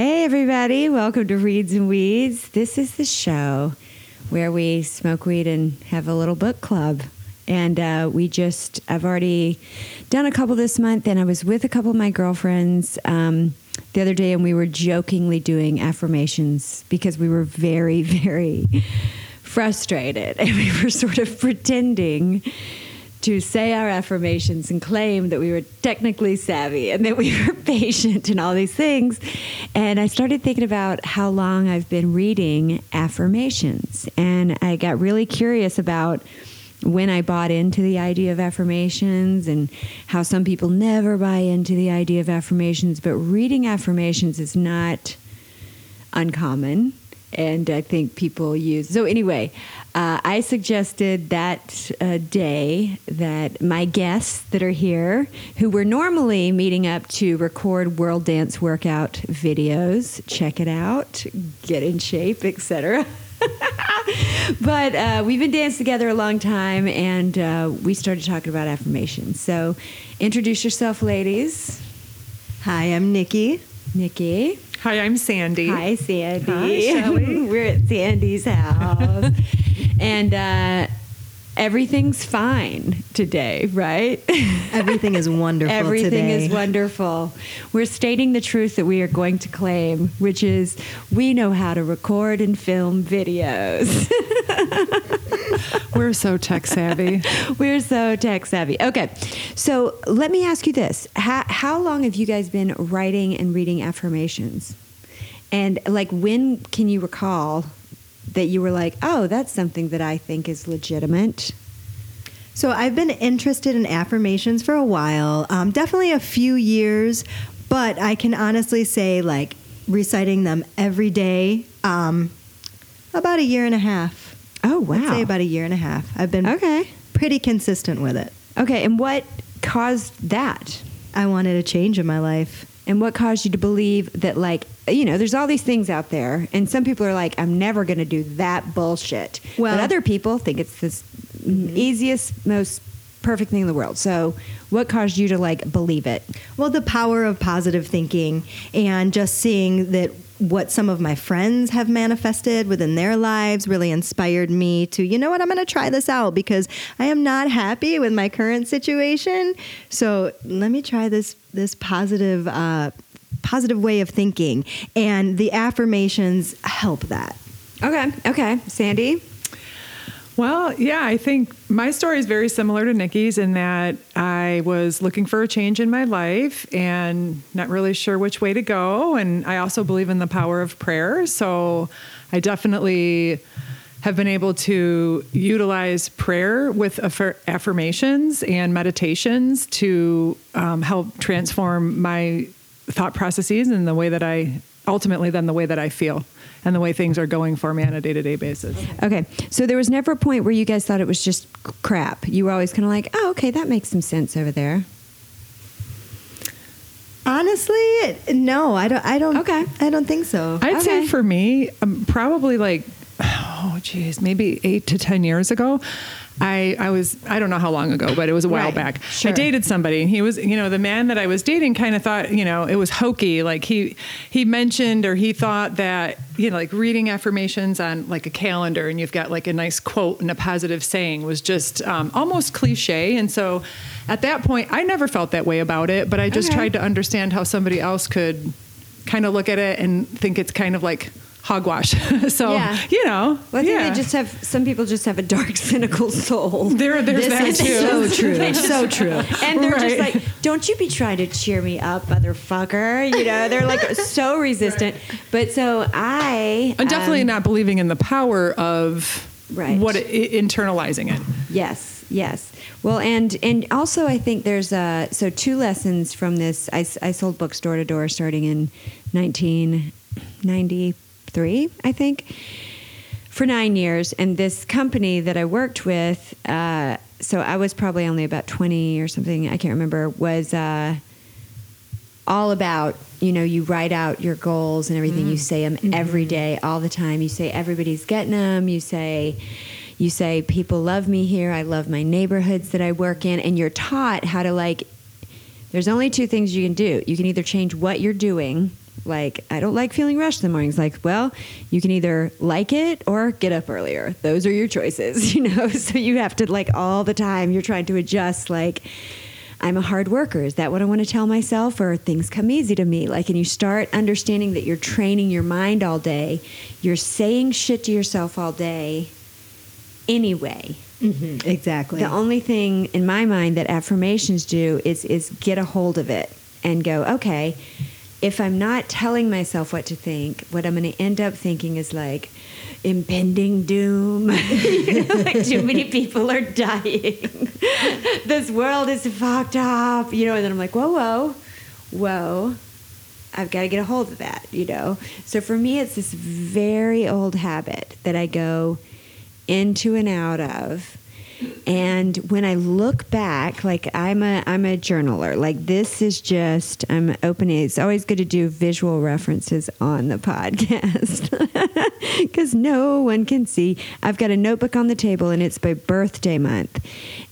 Hey, everybody. Welcome to Reads and Weeds. This is the show where we smoke weed and have a little book club. And uh, we just, I've already done a couple this month, and I was with a couple of my girlfriends um, the other day, and we were jokingly doing affirmations because we were very, very frustrated. And we were sort of pretending to say our affirmations and claim that we were technically savvy and that we were patient and all these things. And I started thinking about how long I've been reading affirmations. And I got really curious about when I bought into the idea of affirmations and how some people never buy into the idea of affirmations. But reading affirmations is not uncommon and I think people use. So anyway, uh, I suggested that uh, day that my guests that are here, who were normally meeting up to record World Dance Workout videos, check it out, get in shape, etc. but uh, we've been dancing together a long time, and uh, we started talking about affirmations. So, introduce yourself, ladies. Hi, I'm Nikki. Nikki. Hi, I'm Sandy. Hi, Sandy. Hi. We're at Sandy's house. and uh, everything's fine today, right? Everything is wonderful Everything today. is wonderful. We're stating the truth that we are going to claim, which is we know how to record and film videos. We're so tech savvy. We're so tech savvy. Okay, so let me ask you this: how, how long have you guys been writing and reading affirmations? And like, when can you recall that you were like, "Oh, that's something that I think is legitimate"? So I've been interested in affirmations for a while, um, definitely a few years, but I can honestly say, like, reciting them every day, um, about a year and a half. Oh, wow! I'd say about a year and a half. I've been okay, pretty consistent with it. okay. And what caused that? I wanted a change in my life. And what caused you to believe that, like, you know, there's all these things out there, and some people are like, I'm never going to do that bullshit. Well- but other people think it's this mm-hmm. easiest, most perfect thing in the world. So, what caused you to, like, believe it? Well, the power of positive thinking and just seeing that what some of my friends have manifested within their lives really inspired me to, you know what, I'm going to try this out because I am not happy with my current situation. So let me try this this positive uh, positive way of thinking, and the affirmations help that. Okay, okay. Sandy? Well, yeah, I think my story is very similar to Nikki's in that I was looking for a change in my life and not really sure which way to go. And I also believe in the power of prayer. So I definitely have been able to utilize prayer with affir- affirmations and meditations to um, help transform my thought processes and the way that I ultimately then the way that I feel and the way things are going for me on a day-to-day basis. Okay, so there was never a point where you guys thought it was just crap. You were always kind of like, oh, okay, that makes some sense over there. Honestly, no, I don't. I don't. Okay. I don't think so. I'd Okay. say for me, um, probably like, oh, geez, maybe eight to 10 years ago. I, I was, I don't know how long ago, but it was a while Right. back. Sure. I dated somebody and he was, you know, the man that I was dating kind of thought, you know, it was hokey. Like he, he mentioned or he thought that, you know, like reading affirmations on like a calendar and you've got like a nice quote and a positive saying was just um, almost cliche. And so at that point, I never felt that way about it, but I just Okay. tried to understand how somebody else could kind of look at it and think it's kind of like hogwash. so, Yeah. you know, Well, I think yeah. they just have, some people just have a dark, cynical soul. there, there's that is too. so true. so true. And they're just like, don't you be trying to cheer me up, motherfucker. You know, they're like so resistant. But so I. I'm definitely um, not believing in the power of Right. what it, internalizing it. Yes, yes. Well, and and also I think there's uh so two lessons from this. I, I sold books door to door starting in 1993, I think, for nine years. And this company that I worked with, uh, so I was probably only about 20 or something. I can't remember. Was uh, all about you know you write out your goals and everything you say them every day all the time you say everybody's getting them you say you say people love me here i love my neighborhoods that i work in and you're taught how to like there's only two things you can do you can either change what you're doing Like, I don't like feeling rushed in the mornings. Like, well, you can either like it or get up earlier. Those are your choices, you know? So you have to, like, all the time, you're trying to adjust, like, I'm a hard worker. Is that what I want to tell myself? Or things come easy to me? Like, and you start understanding that you're training your mind all day, you're saying shit to yourself all day anyway. Mm-hmm. Exactly. The only thing in my mind that affirmations do is is get a hold of it and go, okay, if I'm not telling myself what to think, what I'm going to end up thinking is like impending doom. you know, like too many people are dying. this world is fucked up. You know, and then I'm like, whoa, whoa, whoa. I've got to get a hold of that, you know. So for me, it's this very old habit that I go into and out of. And when I look back, like I'm a I'm a journaler. Like this is just I'm opening. It's always good to do visual references on the podcast because no one can see. I've got a notebook on the table, and it's my birthday month.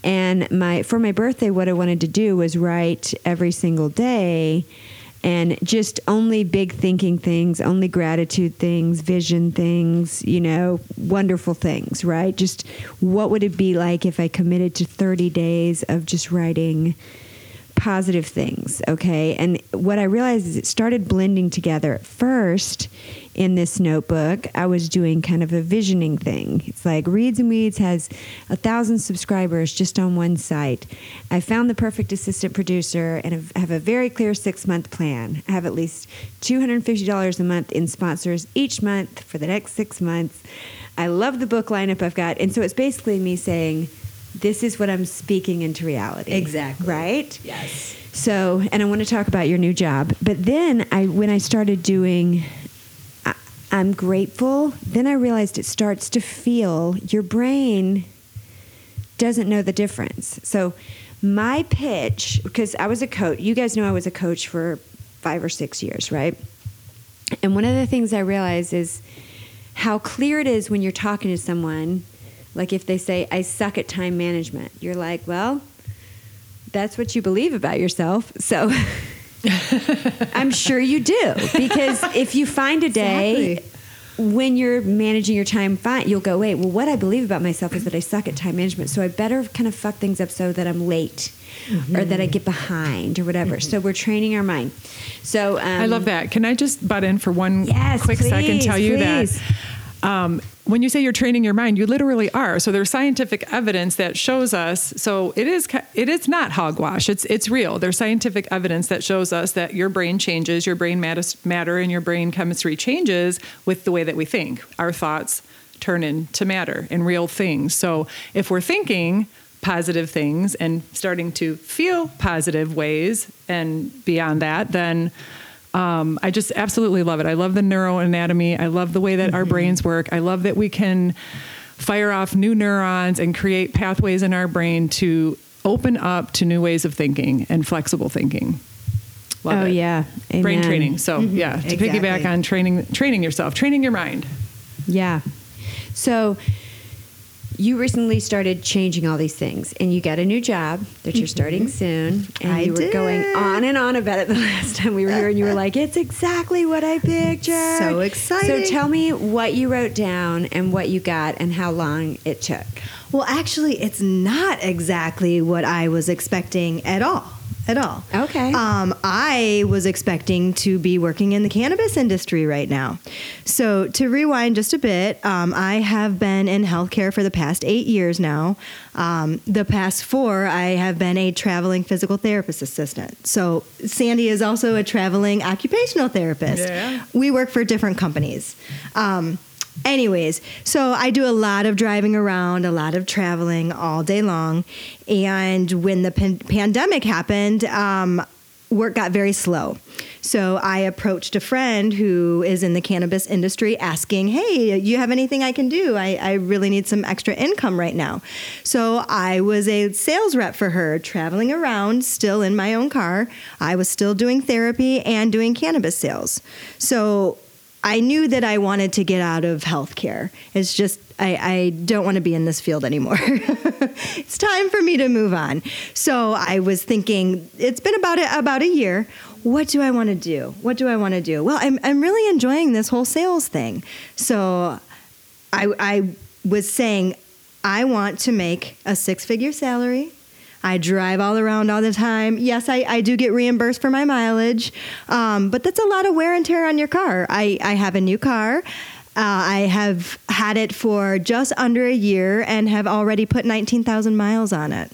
And my for my birthday, what I wanted to do was write every single day and just only big thinking things, only gratitude things, vision things, you know, wonderful things, right? Just what would it be like if I committed to 30 days of just writing positive things, okay? And what I realized is it started blending together. At first, in this notebook, I was doing kind of a visioning thing. It's like Reads and Weeds has a thousand subscribers just on one site. I found the perfect assistant producer and have a very clear six month plan. I have at least $250 a month in sponsors each month for the next six months. I love the book lineup I've got. And so it's basically me saying, this is what I'm speaking into reality. Exactly. Right? Yes. So, and I want to talk about your new job. But then I when I started doing I, I'm grateful, then I realized it starts to feel your brain doesn't know the difference. So, my pitch because I was a coach, you guys know I was a coach for 5 or 6 years, right? And one of the things I realized is how clear it is when you're talking to someone like if they say, I suck at time management, you're like, well, that's what you believe about yourself. So I'm sure you do. Because if you find a day Exactly. when you're managing your time fine, you'll go, wait, well, what I believe about myself is that I suck at time management. So I better kind of fuck things up so that I'm late or that I get behind or whatever. So we're training our mind. So um, I love that. Can I just butt in for one Yes, quick second? Tell you please. that um, when you say you're training your mind, you literally are. So there's scientific evidence that shows us. So it is it is not hogwash. It's it's real. There's scientific evidence that shows us that your brain changes, your brain matter, matter and your brain chemistry changes with the way that we think. Our thoughts turn into matter and real things. So if we're thinking positive things and starting to feel positive ways and beyond that, then um, I just absolutely love it. I love the neuroanatomy. I love the way that our brains work. I love that we can fire off new neurons and create pathways in our brain to open up to new ways of thinking and flexible thinking. Love Oh, it. yeah. brain training. So yeah, to Exactly. piggyback on training, training yourself, training your mind. Yeah. So you recently started changing all these things and you got a new job that you're starting mm-hmm. soon and I you were going on and on about it the last time we were here and you were like it's exactly what i pictured So exciting. so tell me what you wrote down and what you got and how long it took Well, actually, it's not exactly what I was expecting at all. At all. Okay. Um, I was expecting to be working in the cannabis industry right now. So, to rewind just a bit, um, I have been in healthcare for the past eight years now. Um, the past four, I have been a traveling physical therapist assistant. So, Sandy is also a traveling occupational therapist. Yeah. We work for different companies. Um, Anyways, so I do a lot of driving around, a lot of traveling all day long. And when the pan- pandemic happened, um, work got very slow. So I approached a friend who is in the cannabis industry asking, Hey, you have anything I can do? I, I really need some extra income right now. So I was a sales rep for her, traveling around, still in my own car. I was still doing therapy and doing cannabis sales. So I knew that I wanted to get out of healthcare. It's just I, I don't want to be in this field anymore. it's time for me to move on. So I was thinking it's been about a, about a year. what do I want to do? What do I want to do? Well, I'm, I'm really enjoying this whole sales thing. So I, I was saying, I want to make a six figure salary. I drive all around all the time. Yes, I, I do get reimbursed for my mileage, um, but that's a lot of wear and tear on your car. I, I have a new car. Uh, I have had it for just under a year and have already put 19,000 miles on it.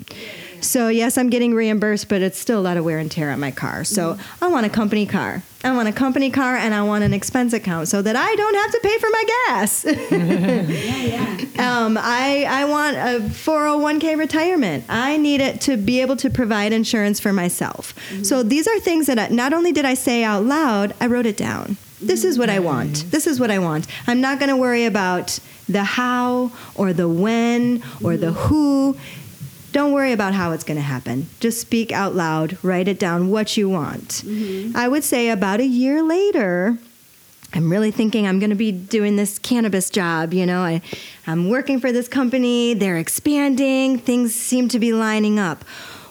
So, yes, I'm getting reimbursed, but it's still a lot of wear and tear on my car. So, I want a company car. I want a company car and I want an expense account so that I don't have to pay for my gas. Yeah, um, I, I want a 401k retirement. I need it to be able to provide insurance for myself. So, these are things that I, not only did I say out loud, I wrote it down. This is what I want. This is what I want. I'm not going to worry about the how or the when or the who. Don't worry about how it's going to happen. Just speak out loud, write it down what you want. Mm-hmm. I would say about a year later, I'm really thinking I'm going to be doing this cannabis job. You know, I, I'm working for this company, they're expanding, things seem to be lining up.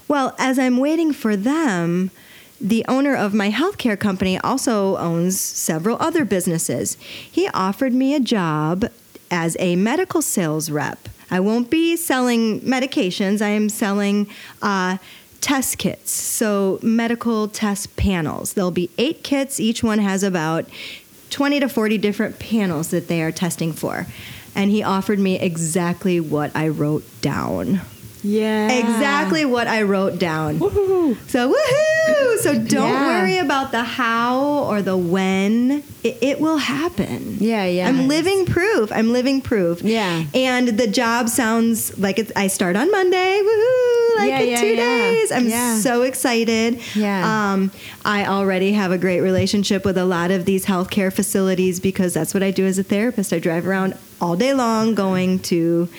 Well, as I'm waiting for them, the owner of my healthcare company also owns several other businesses. He offered me a job as a medical sales rep. I won't be selling medications, I am selling uh, test kits. So, medical test panels. There'll be eight kits, each one has about 20 to 40 different panels that they are testing for. And he offered me exactly what I wrote down. Yeah. Exactly what I wrote down. Woohoo. So woohoo! So don't Yeah. worry about the how or the when. It, it will happen. Yeah, yeah. I'm living proof. I'm living proof. Yeah. And the job sounds like it's, I start on Monday. Woohoo! Like Yeah, in yeah, two days. I'm so excited. Yeah. Um, I already have a great relationship with a lot of these healthcare facilities because that's what I do as a therapist. I drive around all day long going to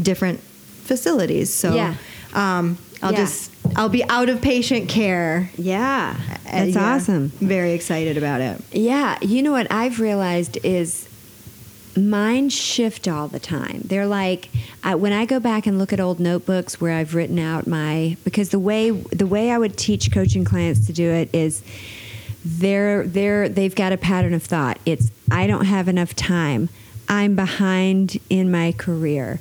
different facilities. So Yeah. um, I'll Yeah. just I'll be out of patient care. Yeah. Uh, That's yeah. awesome. Very excited about it. Yeah, you know what I've realized is minds shift all the time. They're like I, when I go back and look at old notebooks where I've written out my because the way the way I would teach coaching clients to do it is they're they're they've got a pattern of thought. It's I don't have enough time. I'm behind in my career.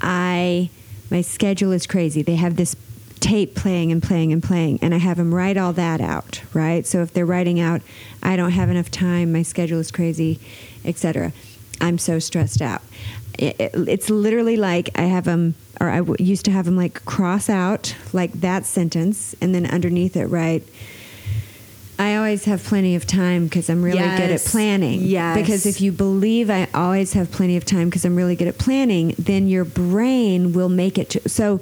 I my schedule is crazy. They have this tape playing and playing and playing and I have them write all that out, right? So if they're writing out I don't have enough time, my schedule is crazy, etc. I'm so stressed out. It, it- it's literally like I have them or I w- used to have them like cross out like that sentence and then underneath it write I always have plenty of time because I'm really good at planning. Yes. Because if you believe I always have plenty of time because I'm really good at planning, then your brain will make it to. So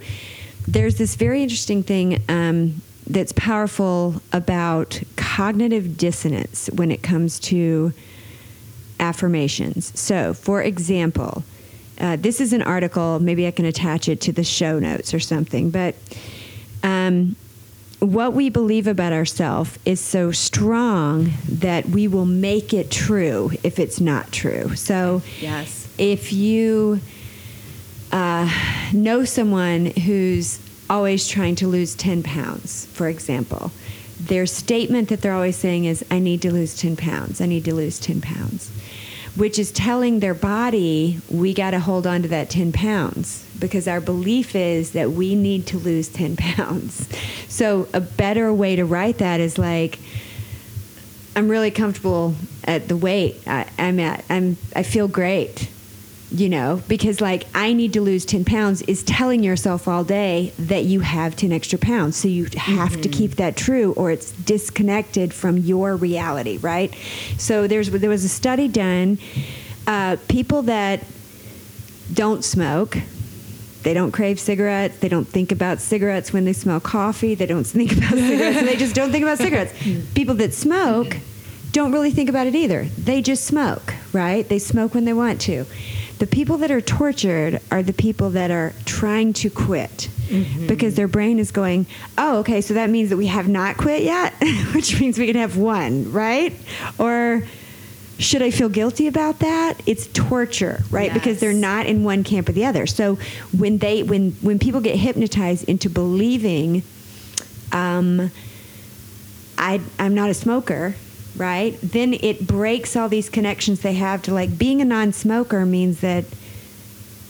there's this very interesting thing um, that's powerful about cognitive dissonance when it comes to affirmations. So, for example, uh, this is an article, maybe I can attach it to the show notes or something, but. Um, what we believe about ourselves is so strong that we will make it true if it's not true. So, Yes. if you uh, know someone who's always trying to lose 10 pounds, for example, their statement that they're always saying is, I need to lose 10 pounds, I need to lose 10 pounds, which is telling their body, we got to hold on to that 10 pounds because our belief is that we need to lose 10 pounds. So, a better way to write that is like, I'm really comfortable at the weight I, I'm at. I'm I feel great, you know, because like I need to lose ten pounds is telling yourself all day that you have ten extra pounds. So you have to keep that true, or it's disconnected from your reality, right? So there's there was a study done. Uh, people that don't smoke they don't crave cigarettes. They don't think about cigarettes when they smell coffee. They don't think about cigarettes. and they just don't think about cigarettes. People that smoke don't really think about it either. They just smoke, right? They smoke when they want to. The people that are tortured are the people that are trying to quit mm-hmm. because their brain is going, oh, okay, so that means that we have not quit yet, which means we can have one, right? Or should I feel guilty about that? It's torture, right? Because they're not in one camp or the other. So when they when when people get hypnotized into believing, um, I, I'm not a smoker, right? Then it breaks all these connections they have to like being a non smoker means that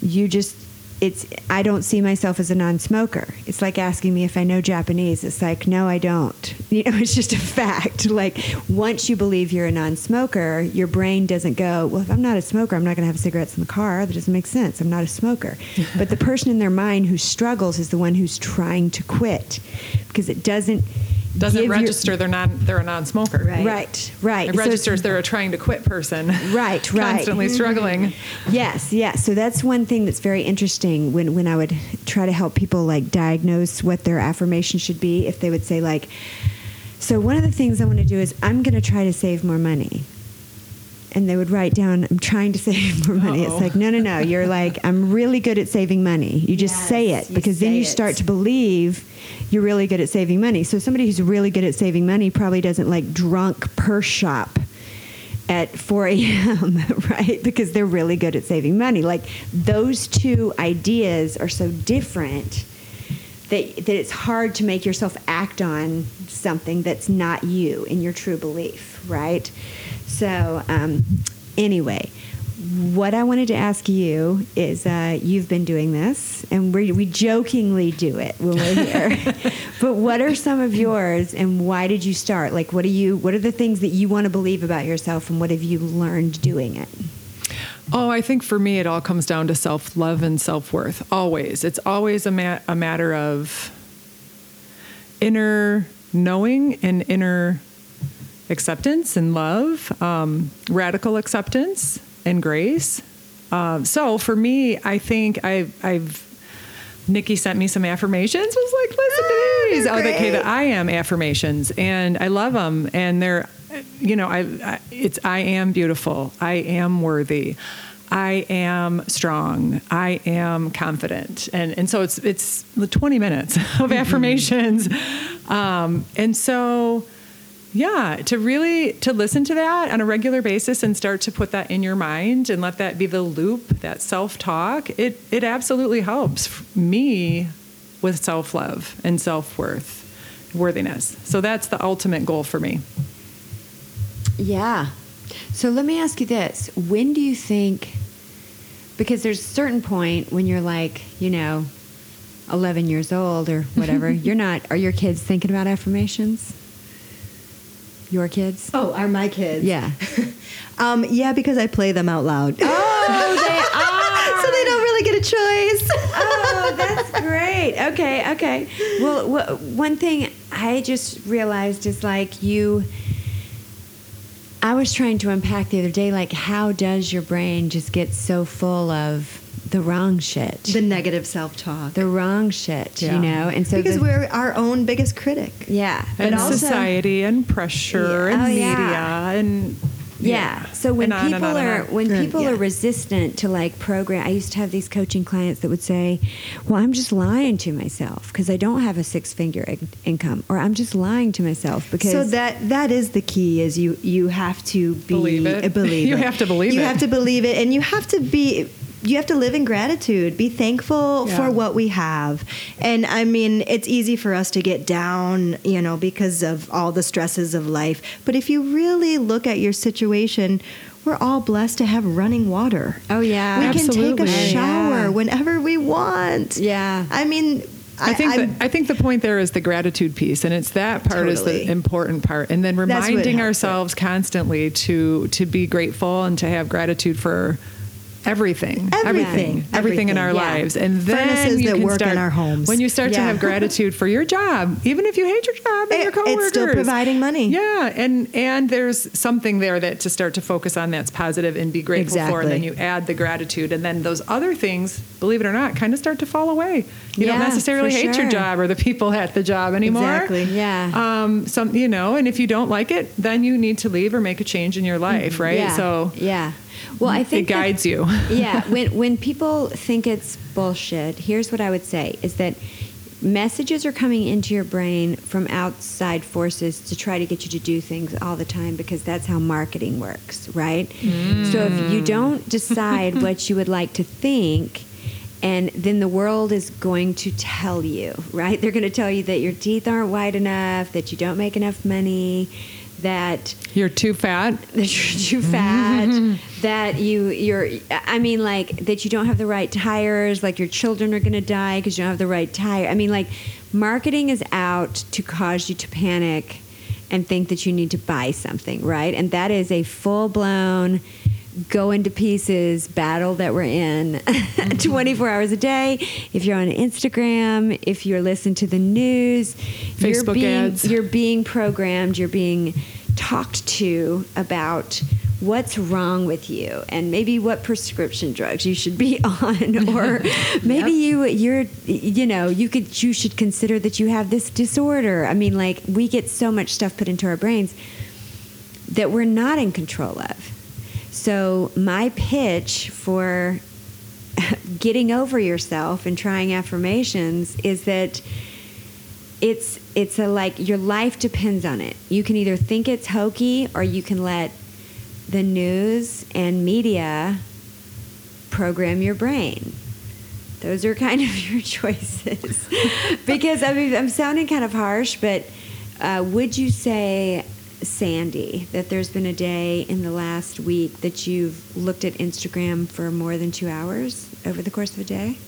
you just it's I don't see myself as a non-smoker. It's like asking me if I know Japanese. It's like no, I don't. You know, it's just a fact. Like once you believe you're a non-smoker, your brain doesn't go, well, if I'm not a smoker, I'm not going to have cigarettes in the car. That doesn't make sense. I'm not a smoker. but the person in their mind who struggles is the one who's trying to quit because it doesn't doesn't give your- register they're not they're a non-smoker. Right. Right, right. It So registers they're a trying to quit person. Right, right. Constantly struggling. Yes, yes. So that's one thing that's very interesting when, when I would try to help people like diagnose what their affirmation should be. If they would say like, so one of the things I want to do is I'm going to try to save more money. And they would write down, I'm trying to save more money. Uh-oh. It's like, no, no, no. You're like, I'm really good at saving money. You just Yes, say it because then you it. start to believe you're really good at saving money. So somebody who's really good at saving money probably doesn't like drunk purse shop at 4 a.m., right? Because they're really good at saving money. Like those two ideas are so different that, that it's hard to make yourself act on something that's not you in your true belief, right? So, um, anyway, what I wanted to ask you is uh, you've been doing this, and we, we jokingly do it when we're here. but what are some of yours, and why did you start? Like, what are you? What are the things that you want to believe about yourself, and what have you learned doing it? Oh, I think for me, it all comes down to self love and self worth. Always. It's always a, ma- a matter of inner knowing and inner acceptance and love, um, radical acceptance and grace. Um, so for me, I think I've, I've Nikki sent me some affirmations. Was like, listen to these. they're Oh, the K, the I am affirmations, and I love them. And they're, you know, I, I it's I am beautiful. I am worthy. I am strong. I am confident. And and so it's it's the 20 minutes of affirmations. Um, and so yeah, to really to listen to that on a regular basis and start to put that in your mind and let that be the loop, that self-talk, it it absolutely helps me with self-love and self-worth, worthiness. So that's the ultimate goal for me. Yeah. So let me ask you this: When do you think? Because there's a certain point when you're like, you know, 11 years old or whatever. you're not. Are your kids thinking about affirmations? Your kids? Oh, are my kids? Yeah. Um, yeah, because I play them out loud. Oh, they are. so they don't really get a choice. oh, that's great. Okay, okay. Well, wh- one thing I just realized is like you. I was trying to unpack the other day, like, how does your brain just get so full of the wrong shit? the negative self-talk. The wrong shit, Yeah. you know? And so because the- we're our own biggest critic. yeah. But and also, society and pressure Yeah. and Oh, media yeah. and Yeah. So when And people on and are on. when people yeah. are resistant to like program, I used to have these coaching clients that would say, "Well, I'm just lying to myself because I don't have a six-figure in- income, or I'm just lying to myself because." so that that is the key is you you have to be Believe it. believe You it. have to believe you it. have to believe it and you have to be you have to live in gratitude. Be thankful Yeah. for what we have. And i mean it's easy for us to get down you know because of all the stresses of life. But if you really look at your situation we're all blessed to have running water. Oh yeah, we can take a shower yeah. whenever we want. Yeah. i mean I think I'm- the, I think the point there is the gratitude piece, and it's that part is the important part, and then reminding helps it. ourselves constantly to to be grateful and to have gratitude for everything, Everything. everything in our Yeah. lives, and then Furnaces you that can work in start, our homes. When you start to have gratitude for your job, even if you hate your job and It- your coworkers, it's still providing money. Yeah, and and there's something there that to start to focus on that's positive and be grateful for, and then you add the gratitude, and then those other things, believe it or not, kind of start to fall away. You don't necessarily hate sure. your job or the people at the job anymore. Exactly. Yeah. Um, some, you know, and if you don't like it, then you need to leave or make a change in your life, right? Yeah. So yeah. Well, I think it that- guides you. yeah, when when people think it's bullshit, here's what I would say is that messages are coming into your brain from outside forces to try to get you to do things all the time because that's how marketing works, right? Mm. So if you don't decide what you would like to think And then the world is going to tell you, right? They're going to tell you that your teeth aren't white enough, that you don't make enough money, that You're too fat. that you're too fat, that you you're I mean like that you don't have the right tires, like your children are going to die because you don't have the right tire. I mean like marketing is out to cause you to panic and think that you need to buy something, right? And that is a full-blown go into pieces battle that we're in mm-hmm. 24 hours a day. If you're on instagram if you're listening to the news you're Facebook being, ads. you're being programmed you're being talked to about what's wrong with you and maybe what prescription drugs you should be on or maybe you you're you know you could you should consider that you have this disorder. I mean like we get so much stuff put into our brains that we're not in control of so my pitch for getting over yourself and trying affirmations is that it's it's a like your life depends on it. You can either think it's hokey or you can let the news and media program your brain. Those are kind of your choices. because I mean I'm sounding kind of harsh, but uh, would you say Sandy, that there's been a day in the last week that you've looked at Instagram for more than two hours over the course of a day?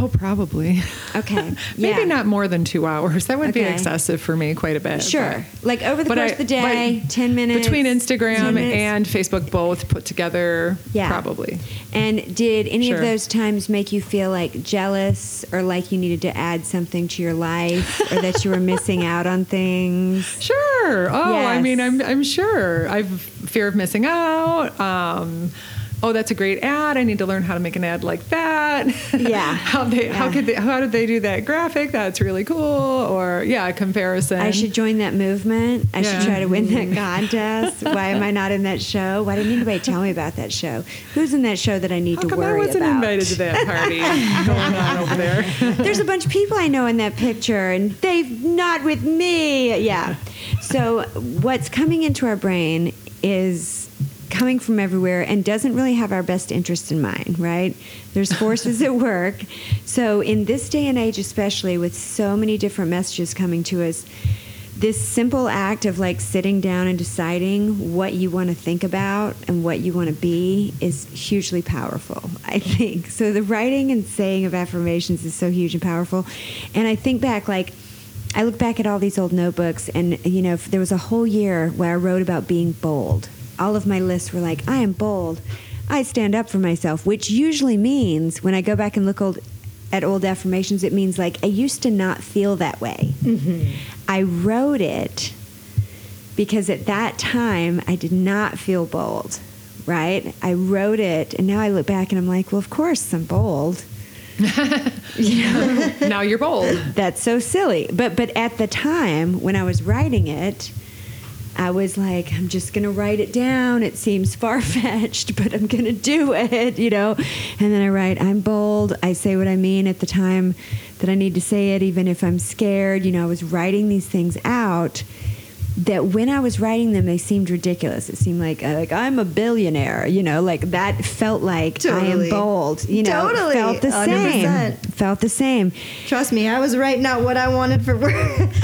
Oh, probably. Okay. Maybe yeah. not more than two hours. That would be excessive for me quite a bit. Sure. but- Like over the course I- of the day, 10 minutes. Between Instagram minutes. and Facebook both put together, Yeah. probably. And did any of those times make you feel like jealous or like you needed to add something to your life or that you were missing out on things? Sure. Oh, I mean, I'm, I'm sure. I've fear of missing out. Um, oh, that's a great ad. I need to learn how to make an ad like that. Yeah. how they how could they how did they do that graphic? That's really cool. Or yeah, comparison. I should join that movement. I Yeah. should try to win that contest. Why am I not in that show? Why didn't anybody tell me about that show? Who's in that show that I need How to come I worry wasn't about? invited to that party going on over there? There's a bunch of people I know in that picture, and they've not with me. Yeah. So what's coming into our brain is coming from everywhere and doesn't really have our best interest in mind, right? There's forces at work. So in this day and age, especially with so many different messages coming to us, this simple act of like sitting down and deciding what you want to think about and what you want to be is hugely powerful, I think. So the writing and saying of affirmations is so huge and powerful. And I think back, like, I look back at all these old notebooks, and you know, there was a whole year where I wrote about being bold. All of my lists were like, I am bold. I stand up for myself, which usually means when I go back and look old, at old affirmations, it means like I used to not feel that way. Mm-hmm. I wrote it because at that time I did not feel bold, right? I wrote it, and now I look back and I'm like, well, of course I'm bold. you know, now you're bold. that's so silly. But but at the time when I was writing it, I was like, I'm just gonna write it down. It seems far fetched, but I'm gonna do it, you know. And then I write, I'm bold. I say what I mean at the time that I need to say it, even if I'm scared. You know, I was writing these things out. That when I was writing them, they seemed ridiculous. It seemed like uh, like I'm a billionaire, you know, like that felt like I am bold, you know, Totally. felt the same, 100%. felt the same. Trust me, I was writing out what I wanted for work.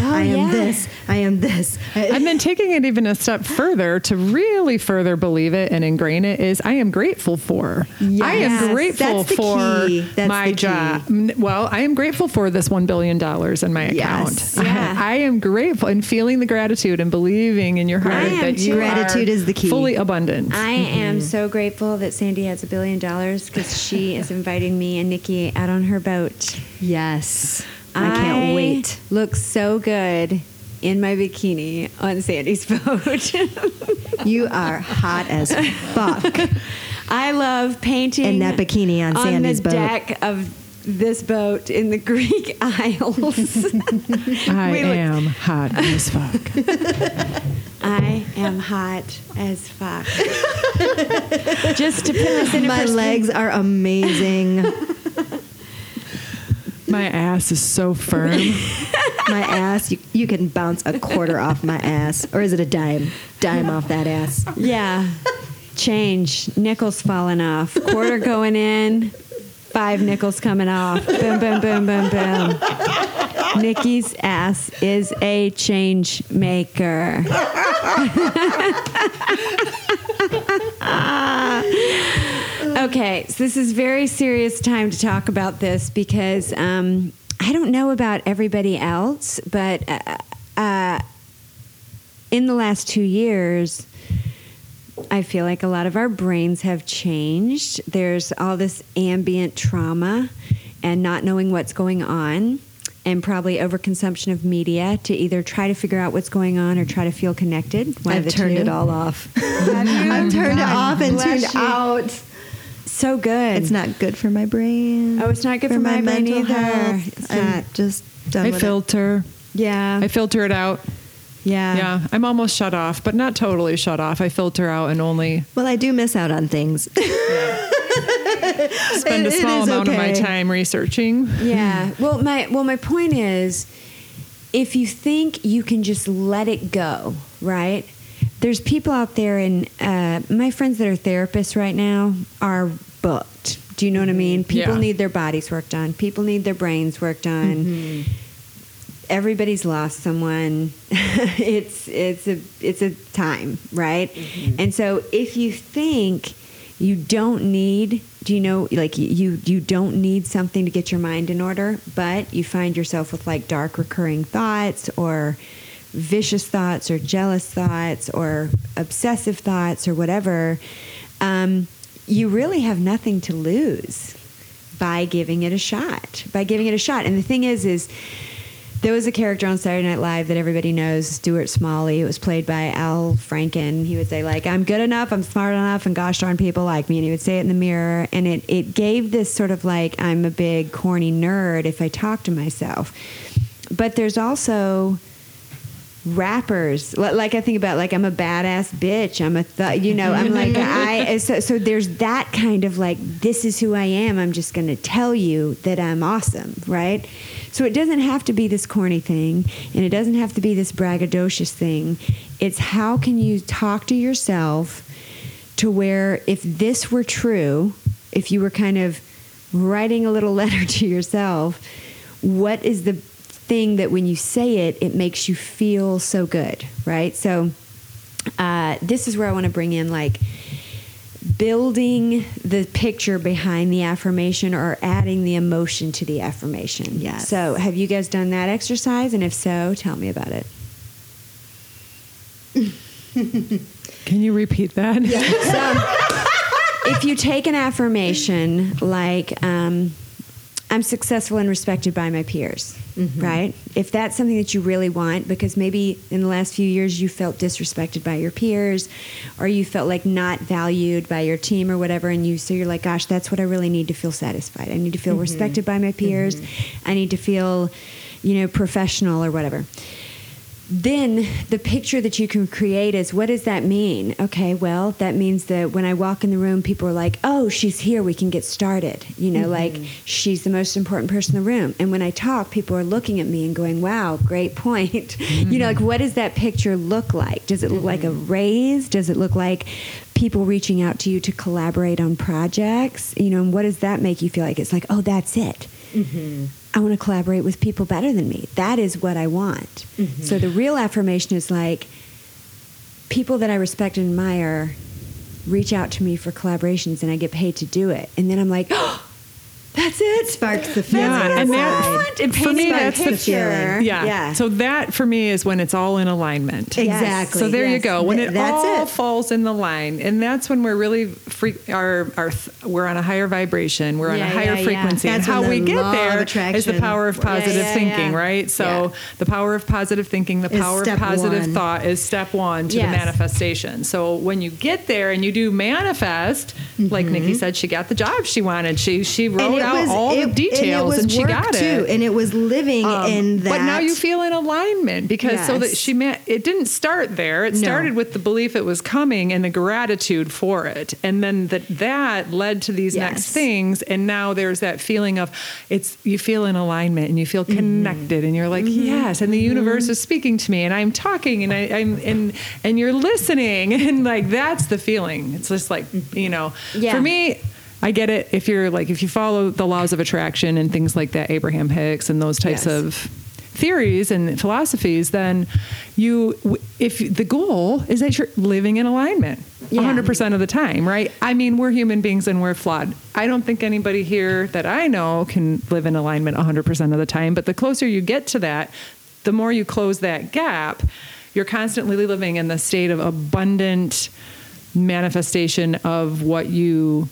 I am yeah. this. I am this. And then taking it even a step further to really further believe it and ingrain it is I am grateful for. I am grateful that's the for key. That's my the key. job. Well, I am grateful for this $1 billion in my account. Yes. account. Yeah. I, am grateful and feeling the gratitude and believing in your heart I that you. Gratitude are is the key. fully abundant. I mm-hmm. am so grateful that Sandy has a billion dollars because she is inviting me and Nikki out on her boat. yes. I can't wait. Look so good in my bikini on Sandy's boat. You are hot as fuck. I love painting In that bikini on Sandy's the boat. deck of this boat in the Greek Isles. I We look- am hot as fuck. I am hot as fuck. Just to put this into My perspective- legs are amazing. My ass is so firm. My ass, you, you can bounce a quarter off my ass. Or is it a dime? Dime off that ass. Yeah. Change. Nickels falling off. Quarter going in. Five nickels coming off. Boom, boom, boom, boom, boom. Nikki's ass is a change maker. okay, so this is very serious time to talk about this because um, I don't know about everybody else, but uh, uh, in the last two years, I feel like a lot of our brains have changed. There's all this ambient trauma and not knowing what's going on, and probably overconsumption of media to either try to figure out what's going on or try to feel connected. One I've turned two. it all off. I've turned it off and bless tuned you. out. So good. It's not good for my brain. Oh, it's not good for my brain mental either. health. It's I'm not. just done I with filter. Yeah. I filter it out. Yeah. Yeah, I'm almost shut off, but not totally shut off. I filter out and only. Well, I do miss out on things. spend a small amount of my time researching. Yeah. Well, my well, my point is, if you think you can just let it go, right? There's people out there, and uh, my friends that are therapists right now are booked. Do you know what I mean? People Yeah. need their bodies worked on. People need their brains worked on. Everybody's lost someone. it's it's a it's a time, right? And so if you think you don't need do you know like you you don't need something to get your mind in order but you find yourself with like dark recurring thoughts or vicious thoughts or jealous thoughts or obsessive thoughts or whatever um, you really have nothing to lose by giving it a shot by giving it a shot and the thing is is there was a character on Saturday Night Live that everybody knows, Stuart Smalley. It was played by Al Franken. He would say like, "I'm good enough, I'm smart enough, and gosh darn people like me." And he would say it in the mirror, and it it gave this sort of like, "I'm a big corny nerd" if I talk to myself. But there's also rappers like i think about like i'm a badass bitch i'm a th- you know i'm like i so, so there's that kind of like this is who i am i'm just going to tell you that i'm awesome right so it doesn't have to be this corny thing and it doesn't have to be this braggadocious thing it's how can you talk to yourself to where if this were true if you were kind of writing a little letter to yourself what is the thing that when you say it, it makes you feel so good, right? So uh, this is where I want to bring in like building the picture behind the affirmation or adding the emotion to the affirmation. Yes. So have you guys done that exercise? And if so, tell me about it. Can you repeat that? So if you take an affirmation like, um, I'm successful and respected by my peers, mm-hmm. right? If that's something that you really want, because maybe in the last few years you felt disrespected by your peers, or you felt like not valued by your team or whatever, and you so you're like, gosh, that's what I really need to feel satisfied. I need to feel mm-hmm. respected by my mm-hmm. peers. I need to feel, you know, professional or whatever then the picture that you can create is what does that mean? Okay, well, that means that when I walk in the room, people are like, oh, she's here, we can get started. You know, mm-hmm. like she's the most important person in the room. And when I talk, people are looking at me and going, wow, great point. You know, like mm-hmm. what does that picture look like? Does it look like a mm-hmm. raise? Does it look like people reaching out to you to collaborate on projects? You know, and what does that make you feel like? It's like, oh, that's it. I want to collaborate with people better than me. That is what I want. Mm-hmm. So the real affirmation is like people that I respect and admire reach out to me for collaborations and I get paid to do it. And then I'm like, oh, that's it. Sparks the feeling. what and that-. It for me, that's the picture. Yeah. yeah. So that for me is when it's all in alignment. Exactly. So there you go. When Th- it that's all it. falls in the line, and that's when we're really free, our, our we're on a higher vibration. We're on a higher yeah, yeah. frequency, That's and how we get there is the power of positive yeah, thinking, yeah. right? So Yeah. the power of positive thinking, the power of positive one. thought is step one to Yes. the manifestation. So when you get there and you do manifest, like Nikki said, she got the job she wanted. She she Mm-hmm. Wrote it out was- all it- the details and, was she got too, it. and it was living Um, in that. But now you feel in alignment because so that she meant it didn't start there. It No. started with the belief it was coming and the gratitude for it, and then that that led to these next things. And now there's that feeling of it's you feel in alignment and you feel Mm-hmm. connected, and you're like yes, and the universe is speaking to me, and I'm talking, and I, I'm and and you're listening, and like that's the feeling. It's just like you know, Yeah. for me. I get it if you're like if you follow the laws of attraction and things like that, Abraham Hicks and those types Yes. of theories and philosophies, then you if the goal is that you're living in alignment Yeah. 100% of the time, right? I mean, we're human beings and we're flawed. I don't think anybody here that I know can live in alignment 100% of the time, but the closer you get to that, the more you close that gap, you're constantly living in the state of abundant manifestation of what you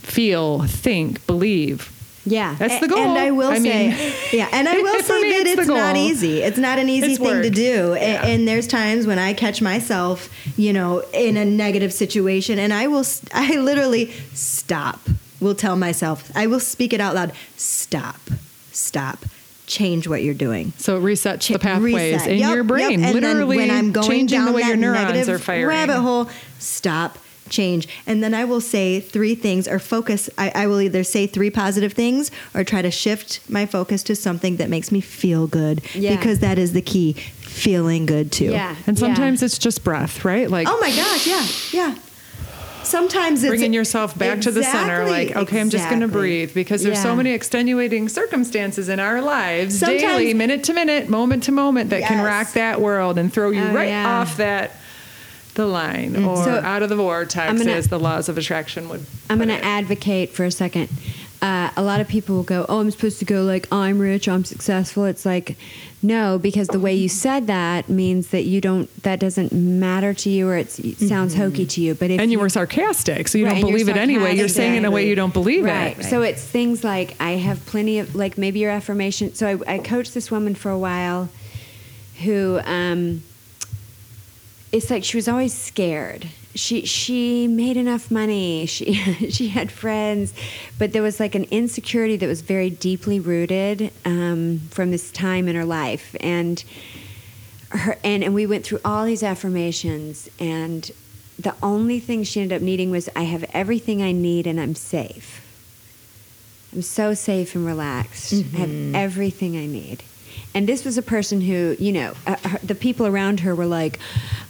feel, think, believe. Yeah. That's the goal. And I will I say, mean- yeah, and I will say that it's it's, not easy. It's not an easy It's thing to do. Yeah. And, there's times when I catch myself, you know, in a negative situation, and I will, I literally stop. Will tell myself, I will speak it out loud. Stop, stop, change what you're doing. So it resets the pathways reset. in Yep, your brain, yep. And literally when I'm going down the way that your neurons are firing. rabbit hole, stop, change, and then I will say three things or focus. I, I will either say three positive things or try to shift my focus to something that makes me feel good Yeah. because that is the key. Feeling good too. Yeah. And yeah. sometimes it's just breath, right? Like Oh my gosh! Yeah, yeah. Sometimes it's bringing yourself back to the center like okay i'm just going to breathe because there's so many extenuating circumstances in our lives Sometimes- daily minute to minute moment to moment that can rock that world and throw you Oh, right yeah. off that the line or So, out of the vortex gonna- as the laws of attraction would I'm going to advocate for a second. Uh, a lot of people will go, "Oh, I'm supposed to go like I'm rich, I'm successful." It's like, no, because the way you said that means that you don't. That doesn't matter to you, or it's, it sounds hokey to you. But if and you were sarcastic so you Right, don't believe it anyway you're saying it in a way you don't believe right. it Right. So it's things like I have plenty of like maybe your affirmation. So I, I coached this woman for a while, who um, it's like she was always scared. She she made enough money. She she had friends, but there was like an insecurity that was very deeply rooted um, from this time in her life, and her and and we went through all these affirmations, and the only thing she ended up needing was I have everything I need and I'm safe. I'm so safe and relaxed. I have everything I need. And this was a person who, you know, uh, her, the people around her were like,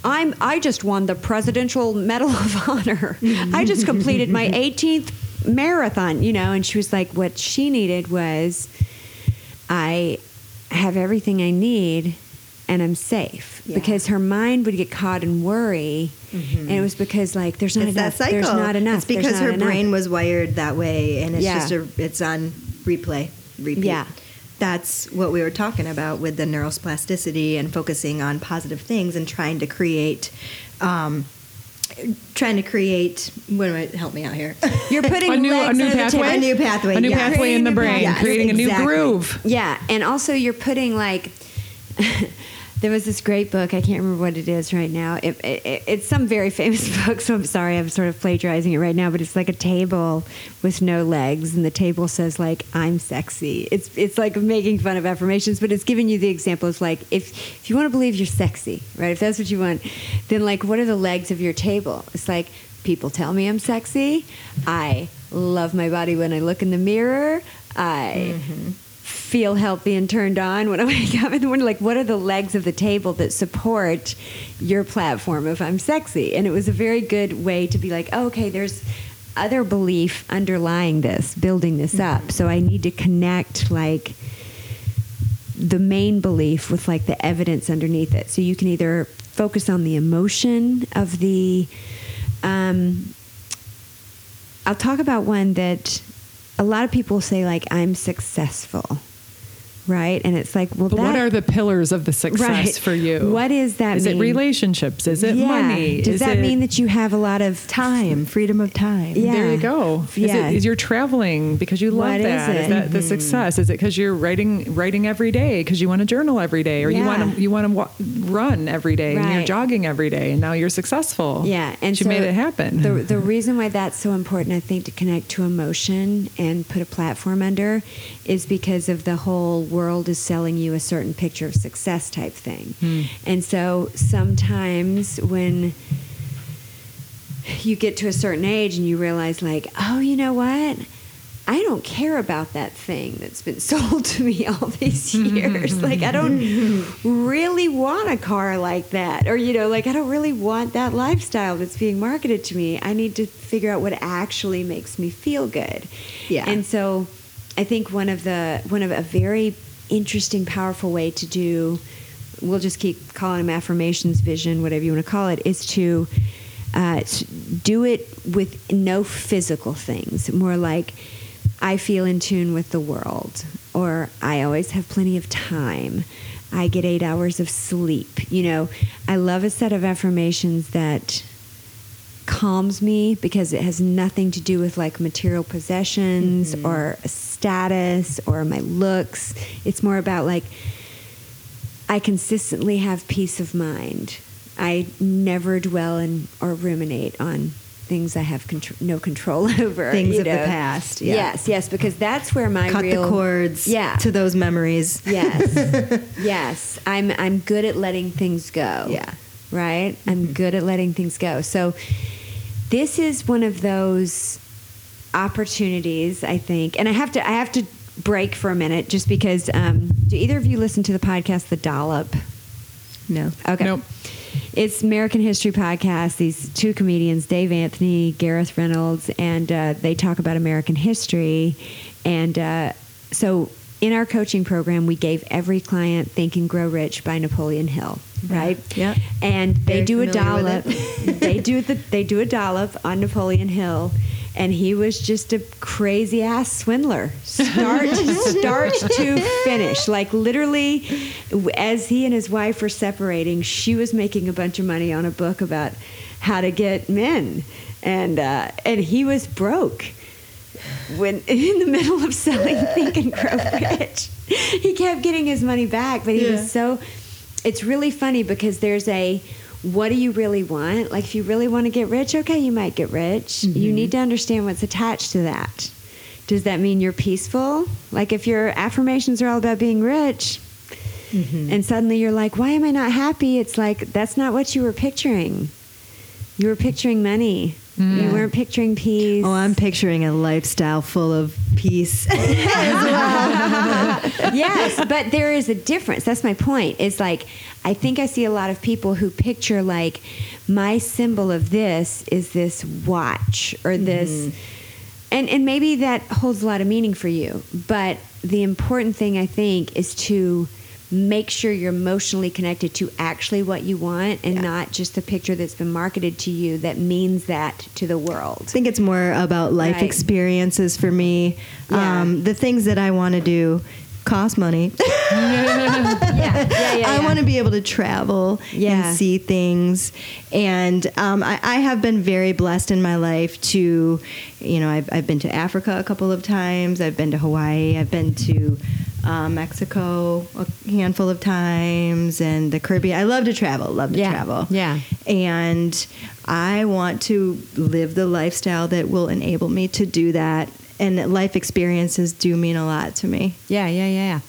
"I'm. I just won the Presidential Medal of Honor. I just completed my 18th marathon." You know, and she was like, "What she needed was, I have everything I need, and I'm safe." Yeah. Because her mind would get caught in worry, mm-hmm. and it was because like there's not It's enough. that cycle. There's not enough. It's because her enough. brain was wired that way, and it's Yeah. just a, it's on replay, repeat. Yeah. That's what we were talking about with the neuroplasticity and focusing on positive things and trying to create, um, trying to create. What am I? Help me out here. You're putting a new, a new pathway. A new pathway, a new yeah. pathway in the brain Yes, creating a new groove Yeah, and also you're putting like there was this great book. I can't remember what it is right now. It, it, it's some very famous book, so I'm sorry. I'm sort of plagiarizing it right now, but it's like a table with no legs, and the table says like "I'm sexy." It's it's like making fun of affirmations, but it's giving you the example. It's like if if you want to believe you're sexy, right? If that's what you want, then like what are the legs of your table? It's like people tell me I'm sexy. I love my body when I look in the mirror. I mm-hmm. Feel healthy and turned on when I wake up in the morning. Like, what are the legs of the table that support your platform if I'm sexy? And it was a very good way to be like, oh, okay, there's other belief underlying this, building this up. So I need to connect like the main belief with like the evidence underneath it. So you can either focus on the emotion of the. Um, I'll talk about one that a lot of people say like I'm successful, right? And it's like, well, but that, what are the pillars of the success Right. for you What is that is it relationships is it Yeah. money Does is that it, mean that you have a lot of time, freedom of time. Yeah. There you go. Is Yeah. it is you're traveling because you love What is that? it? that the mm-hmm. success? Is it because you're writing writing every day because you want to journal every day, or you want to you want to wa- run every day and you're jogging every day, and now you're successful. Yeah, and you so made it happen. The the reason why that's so important, I think, to connect to emotion and put a platform under, is because of the whole world is selling you a certain picture of success type thing, Hmm. and so sometimes when you get to a certain age and you realize like oh you know what I don't care about that thing that's been sold to me all these years. like, I don't really want a car like that. Or, you know, like, I don't really want that lifestyle that's being marketed to me. I need to figure out what actually makes me feel good. Yeah. And so I think one of the, one of a very interesting, powerful way to do, we'll just keep calling them affirmations, vision, whatever you want to call it, is to, uh, do it with no physical things, more like, I feel in tune with the world, or I always have plenty of time. I get eight hours of sleep. You know, I love a set of affirmations that calms me because it has nothing to do with like material possessions mm-hmm. or status or my looks. It's more about like, I consistently have peace of mind. I never dwell in or ruminate on things I have contr- no control over. Things of know. the past. Yeah. Yes, yes, because that's where my cut real, the cords. Yeah. to those memories. Yes, yes. I'm I'm good at letting things go. Yeah, right. Mm-hmm. I'm good at letting things go. So this is one of those opportunities, I think, and I have to I have to break for a minute just because. Um, do either of you listen to the podcast The Dollop? No. Okay. Nope. It's American History Podcast. These two comedians, Dave Anthony, Gareth Reynolds, and uh, they talk about American history. And uh, so in our coaching program, we gave every client Think and Grow Rich by Napoleon Hill, right? Yeah. And they Very do a dollop. they do the they do a dollop on Napoleon Hill, and he was just a crazy ass swindler, start start to finish. Like literally, as he and his wife were separating, she was making a bunch of money on a book about how to get men, and uh, and he was broke when in the middle of selling Think and Grow Rich. He kept getting his money back, but he Yeah. was so. It's really funny because there's a what do you really want? Like if you really want to get rich, okay, you might get rich. You mm-hmm. need to understand what's attached to that. Does that mean you're peaceful? Like if your affirmations are all about being rich, mm-hmm. and suddenly you're like, why am I not happy? It's like that's not what you were picturing. You were picturing money. You weren't picturing peace. Oh, I'm picturing a lifestyle full of peace. yes, but there is a difference. That's my point. It's like I think I see a lot of people who picture like my symbol of this is this watch or this mm-hmm. and and maybe that holds a lot of meaning for you. But the important thing I think is to make sure you're emotionally connected to actually what you want and Yeah. not just the picture that's been marketed to you that means that to the world. I think it's more about life Right. experiences for me. Yeah. Um, the things that I want to do cost money. yeah, yeah, yeah. I want to be able to travel and see things. And um, I, I have been very blessed in my life to, you know, I've, I've been to Africa a couple of times. I've been to Hawaii. I've been to uh, Mexico a handful of times and the Caribbean. I love to travel, love to Yeah. travel. Yeah. And I want to live the lifestyle that will enable me to do that. And life experiences do mean a lot to me. Yeah, yeah, yeah, yeah.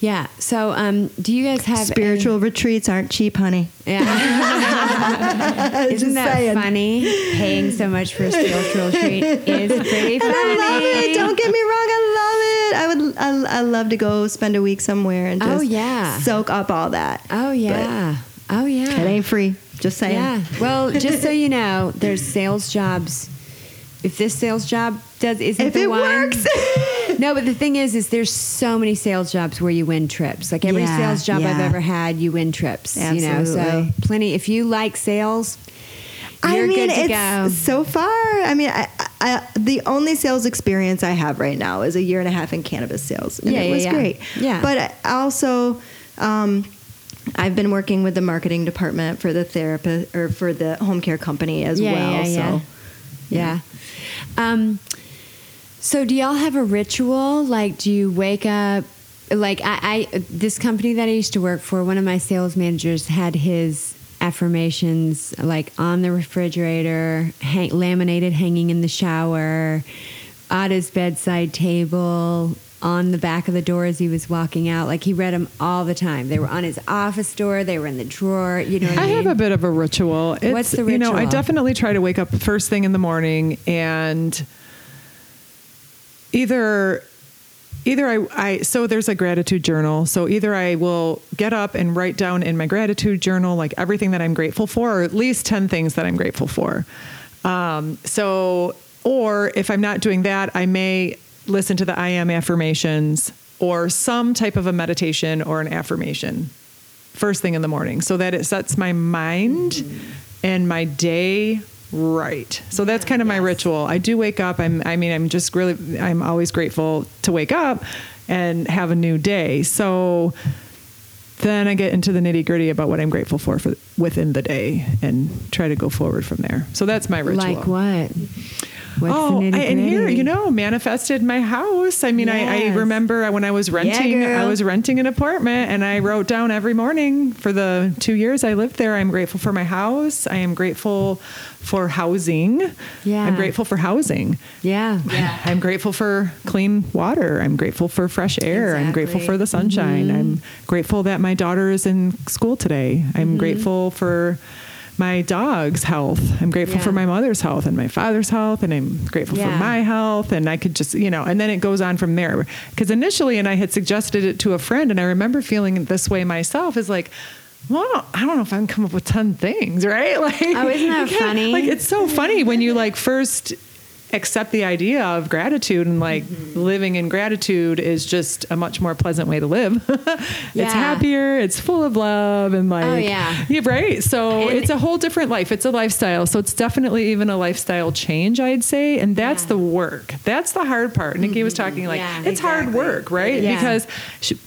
Yeah. So, um, do you guys have Spiritual retreats aren't cheap, honey. Yeah. Isn't that saying. funny? Paying so much for a spiritual retreat is pretty And. I love it. Don't get me wrong. I love it. I would. I, I love to go spend a week somewhere and just Oh, yeah. soak up all that. Oh yeah. oh yeah. It yeah. ain't free. Just saying. Yeah. Well, just so you know, there's sales jobs. If this sales job does isn't If the it one, works. no, but the thing is, is there's so many sales jobs where you win trips. Like every Yeah, sales job I've ever had, you win trips. You know, so plenty. If you like sales, I you're mean, good to it's go. so far. I mean, I, I, the only sales experience I have right now is a year and a half in cannabis sales, and Yeah, it yeah, was yeah. great. Yeah. but also. Um, I've been working with the marketing department for the therapist or for the home care company as Yeah, well. yeah, yeah. So Yeah. Um, so do y'all have a ritual? Like, do you wake up? Like, I, I this company that I used to work for, one of my sales managers had his affirmations like on the refrigerator, hang, laminated, hanging in the shower, at his bedside table. On the back of the door as he was walking out, like he read them all the time. They were on his office door. They were in the drawer. You know, I, I mean? have a bit of a ritual. It's, What's the ritual? You know, I definitely try to wake up first thing in the morning and either either I, I so there's a gratitude journal. So either i will get up and write down in my gratitude journal like everything that i'm grateful for or at least 10 things that i'm grateful for. Um, so or if i'm not doing that i may listen to the i am affirmations or some type of a meditation or an affirmation first thing in the morning. So that it sets my mind and my day right. So that's kind of my ritual. I do wake up. I'm i mean i'm just really i'm always grateful to wake up and have a new day. So then i get into the nitty gritty about what i'm grateful for, for within the day and try to go forward from there. So that's my ritual. Like what? What's oh, the I- and here, you know, manifested my house. I mean, I, I remember when I was renting, I was renting an apartment, and I wrote down every morning for the two years I lived there. I'm grateful for my house. I am grateful for housing. Yeah. I'm grateful for housing. Yeah. I'm grateful for clean water. I'm grateful for fresh air. I'm grateful for the sunshine. Mm-hmm. I'm grateful that my daughter is in school today. I'm grateful for my dog's health. I'm grateful Yeah. for my mother's health and my father's health. And I'm grateful Yeah. for my health. And I could just, you know, and then it goes on from there. Because initially, and I had suggested it to a friend, and I remember feeling this way myself is like, well, I don't, know if I can come up with 10 things, right? Like, Oh, isn't that funny? Like, it's so funny when you like first accept the idea of gratitude and like Mm-hmm. living in gratitude is just a much more pleasant way to live. Yeah. It's happier, it's full of love and like Oh, yeah. right. So And- it's a whole different life. It's a lifestyle. So it's definitely even a lifestyle change, I'd say. And that's Yeah. the work. That's the hard part. Nikki was talking like Yeah, it's hard work, right? Yeah. Because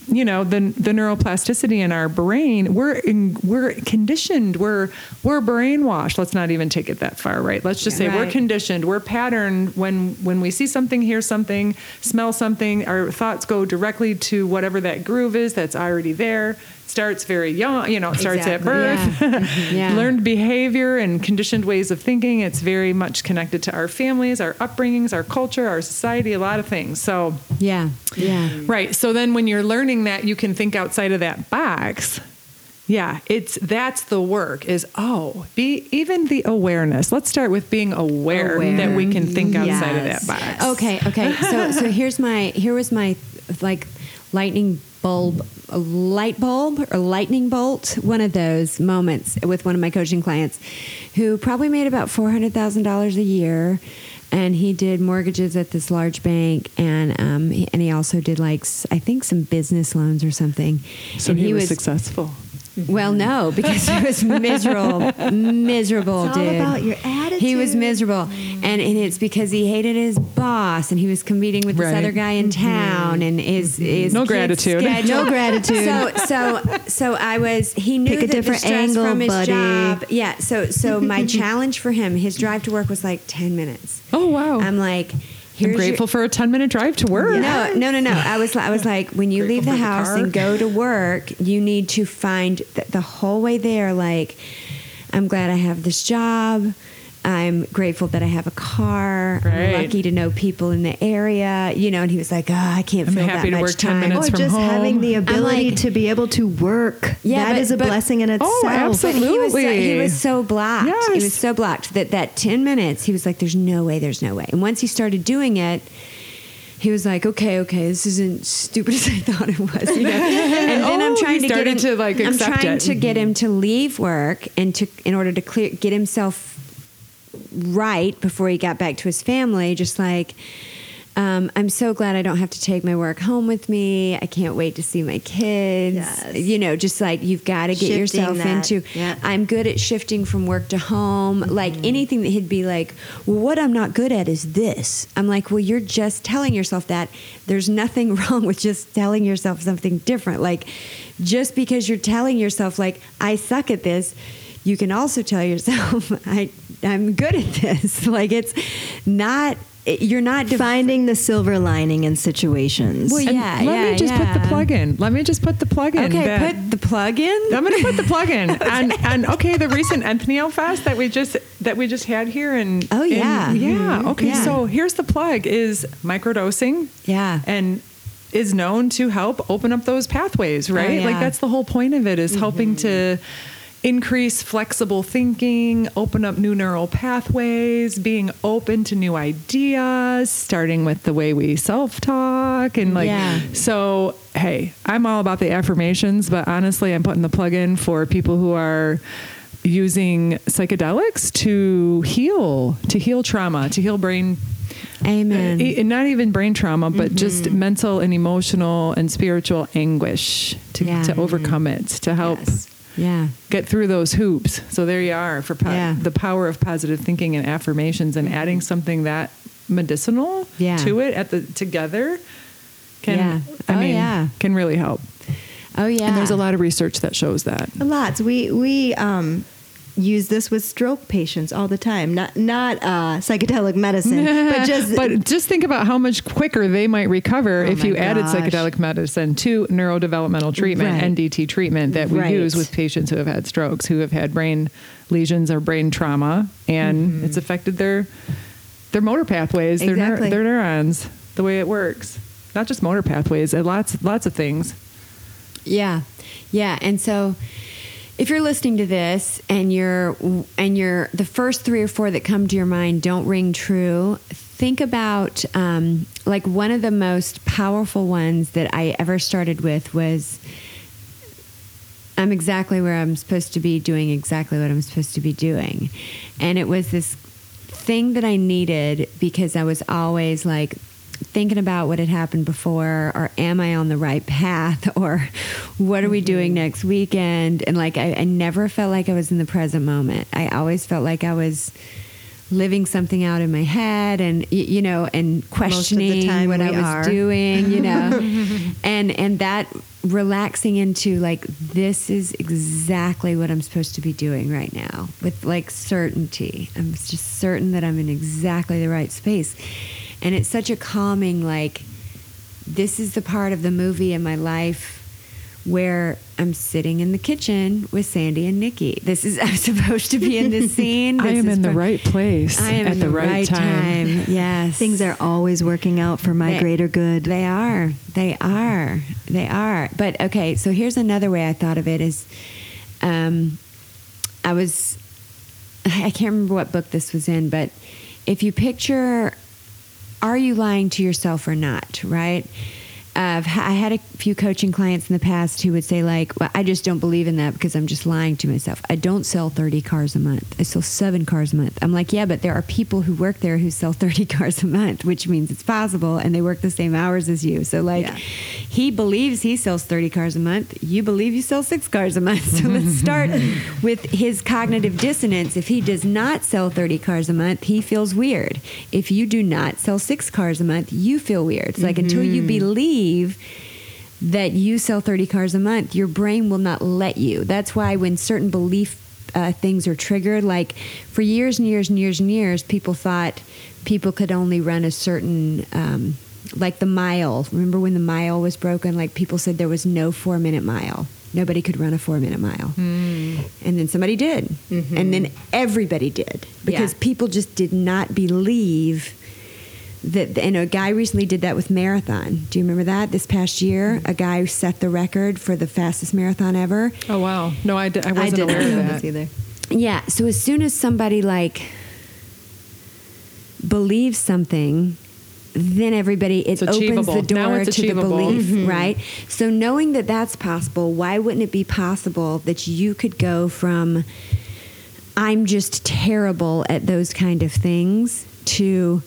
you know, the the neuroplasticity in our brain, we're in, we're conditioned, we're we're brainwashed. Let's not even take it that far, right? Let's just say we're conditioned, we're patterned when when we see something, hear something, smell something, our thoughts go directly to whatever that groove is that's already there. Starts very young, you know, it starts at birth. Yeah. Yeah. Learned behavior and conditioned ways of thinking. It's very much connected to our families, our upbringings, our culture, our society, a lot of things. So Yeah. Yeah. Right. So then when you're learning that you can think outside of that box, yeah, it's that's the work is oh, be even the awareness. Let's start with being aware, Aware. that we can think outside of that box. Okay, okay. So so here's my here was my like lightning bulb a light bulb or lightning bolt one of those moments with one of my coaching clients who probably made about $400,000 a year and he did mortgages at this large bank and um he, and he also did like I think some business loans or something So and he, was, successful. Well, mm-hmm. no, because he was miserable, miserable, It's all dude. about your He was miserable, and, and it's because he hated his boss, and he was competing with this Right. other guy in mm-hmm. town, and his, mm-hmm. his No kid's gratitude. schedule. No gratitude. So so so I was. He knew Pick a that the different stress angle, from his buddy. job. Yeah. So so my challenge for him, his drive to work was like ten minutes. Oh wow. I'm like, I'm here's your- grateful for a 10 minute drive to work. no, no, no, no. I was, I was like, when you leave Grateful the the house car. and go to work, you need to find th- the whole way there. Like, I'm glad I have this job. I'm grateful that I have a car. Right. I'm lucky to know people in the area. You know, and he was like, oh, I can't I'm fill happy that to much work 10 time. minutes Or from just home. having the ability like- to be able to work. Yeah, that but- is a but- blessing in oh, itself. Oh, absolutely. He was so, he was so blocked. He was so blocked that that ten minutes, he was like, "There's no way. There's no way." And once he started doing it, he was like, "Okay, okay, this isn't stupid as I thought it was." You know? And then I'm Oh, trying to get him to, like, I'm trying it. to get him to leave work and to in order to clear get himself right before he got back to his family. Just like. Um, I'm so glad I don't have to take my work home with me. I can't wait to see my kids. Yes. You know, just like you've got to get Shifting yourself that. into. Yeah. I'm good at shifting from work to home. Like anything that he'd be like, well, what I'm not good at is this. I'm like, well, you're just telling yourself that. There's nothing wrong with just telling yourself something different. Like, just because you're telling yourself, like, I suck at this, you can also tell yourself, I, I'm good at this. Like, it's not, you're not defining. Finding the silver lining in situations. Well, And yeah, let yeah, me just put the plug in. Let me just put the plug in. Okay, that- put the plug in. I'm going to put the plug in. and, and okay, the recent Enthniel Fest that we just that we just had here in Oh, in- yeah. yeah. Mhm. Okay, Yeah. so here's the plug: is microdosing. Yeah. and is known to help open up those pathways, right? Oh, yeah. Like that's the whole point of it is helping to increase flexible thinking, open up new neural pathways, being open to new ideas, starting with the way we self talk. And like, Yeah. so, hey, I'm all about the affirmations, but honestly, I'm putting the plug in for people who are using psychedelics to heal, to heal trauma, to heal brain Amen. uh, and not even brain trauma, but just mental and emotional and spiritual anguish to, Yeah. to overcome it, to help Yes. Yeah. get through those hoops. So there you are for po- Yeah. the power of positive thinking and affirmations, and adding something that medicinal Yeah. to it at the together can Yeah. I Oh, mean yeah. can really help. Oh yeah. And there's a lot of research that shows that. a Lots. We we um, use this with stroke patients all the time. Not not uh, psychedelic medicine, but just but just think about how much quicker they might recover Oh if you added psychedelic medicine to neurodevelopmental treatment, Right. NDT treatment that we Right. use with patients who have had strokes, who have had brain lesions or brain trauma, and Mm-hmm. it's affected their their motor pathways, their neur- Exactly. their neurons, the way it works. Not just motor pathways, uh, lots lots of things. Yeah, yeah, and so if you're listening to this and you're and you're the first three or four that come to your mind don't ring true, think about um, like one of the most powerful ones that I ever started with was. I'm exactly where I'm supposed to be doing exactly what I'm supposed to be doing. And it was this thing that I needed because I was always like thinking about what had happened before or am I on the right path or what are we mm-hmm. doing next weekend? And like I, I never felt like I was in the present moment. I always felt like I was living something out in my head and you know and questioning time what I was are. doing, you know. and and that relaxing into like this is exactly what I'm supposed to be doing right now with like certainty. I'm just certain that I'm in exactly the right space. And it's such a calming like this is the part of the movie in my life where I'm sitting in the kitchen with Sandy and Nikki. This is I'm supposed to be in this scene. I am is in the right place I am at in the, right, time. Yes. things are always working out for my They- greater good. They are. They are. They are. But okay, so here's another way I thought of it is um, I was I can't remember what book this was in, but if you picture are you lying to yourself or not, right? I've ha- I had a few coaching clients in the past who would say, like, well, I just don't believe in that because I'm just lying to myself. I don't sell 30 cars a month. I sell seven cars a month. I'm like, yeah, but there are people who work there who sell 30 cars a month, which means it's possible and they work the same hours as you. So, like, Yeah. he believes he sells 30 cars a month. You believe you sell six cars a month. So, let's start with his cognitive dissonance. If he does not sell 30 cars a month, he feels weird. If you do not sell six cars a month, you feel weird. It's like until you mm-hmm. believe that you sell 30 cars a month, your brain will not let you. That's why when certain belief uh, things are triggered, like for years and years and years and years, people thought people could only run a certain, um, like the mile. Remember when the mile was broken? Like people said there was no four minute mile. Nobody could run a four minute mile. And then somebody did. And then everybody did because Yeah. people just did not believe that and a guy recently did that with marathon. Do you remember that this past year? A guy set the record for the fastest marathon ever. Oh wow! No, I, d- I I wasn't didn't aware of that. either. Yeah. So as soon as somebody like believes something, then everybody it opens the door to the belief, mm-hmm. right? So knowing that that's possible, why wouldn't it be possible that you could go from I'm just terrible at those kind of things to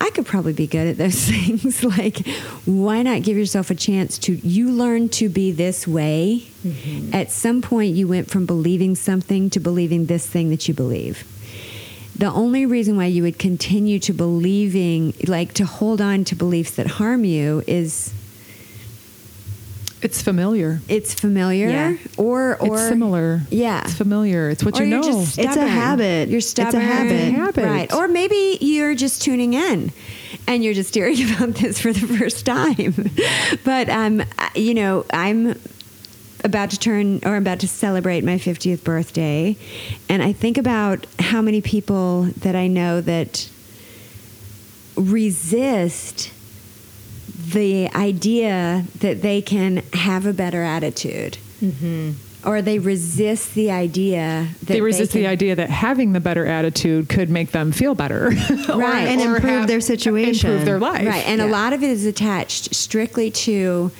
I could probably be good at those things. like, why not give yourself a chance to? You learn to be this way. Mm-hmm. At some point, you went from believing something to believing this thing that you believe. The only reason why you would continue to believing, like to hold on to beliefs that harm you, is It's familiar. it's familiar Yeah. or or it's similar. Yeah. It's familiar. It's what or you know. It's a habit. You're It's a habit. Habit. Right. Or maybe you're just tuning in and you're just hearing about this for the first time. but um, you know, I'm about to turn or I'm about to celebrate my 50th birthday, and I think about how many people that I know that resist the idea that they can have a better attitude mm-hmm. or they resist the idea that they resist can, the idea that having the better attitude could make them feel better, Right. And improve have- their situation. improve their life. Right, and a lot of it is attached strictly to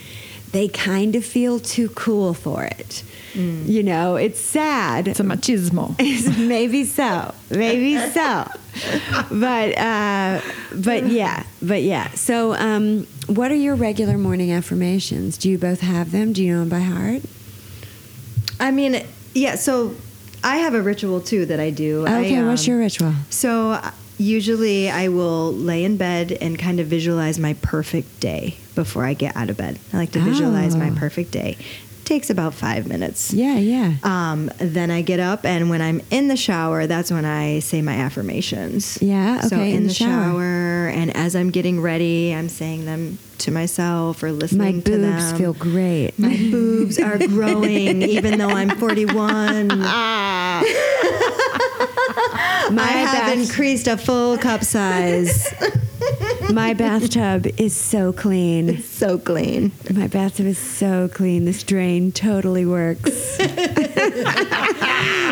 they kind of feel too cool for it. Mm. You know, it's sad. It's a machismo. maybe so, maybe so, but uh, but yeah, but yeah. So, um, what are your regular morning affirmations? Do you both have them? Do you know them by heart? I mean, yeah. So I have a ritual too that I do. I, Okay, what's um, your ritual? So uh, usually I will lay in bed and kind of visualize my perfect day before I get out of bed. I like to visualize my Oh. perfect day. Takes about five minutes. Yeah, yeah. Um, then I get up, and when I'm in the shower, that's when I say my affirmations. Yeah, So okay, in, in the the shower. shower, and as I'm getting ready, I'm saying them to myself or listening My to them. My boobs feel great. My boobs are growing, even though I'm 41. Ah. I have increased a full cup size. My bathtub is so clean. so clean. My bathtub is so clean. This drain totally works.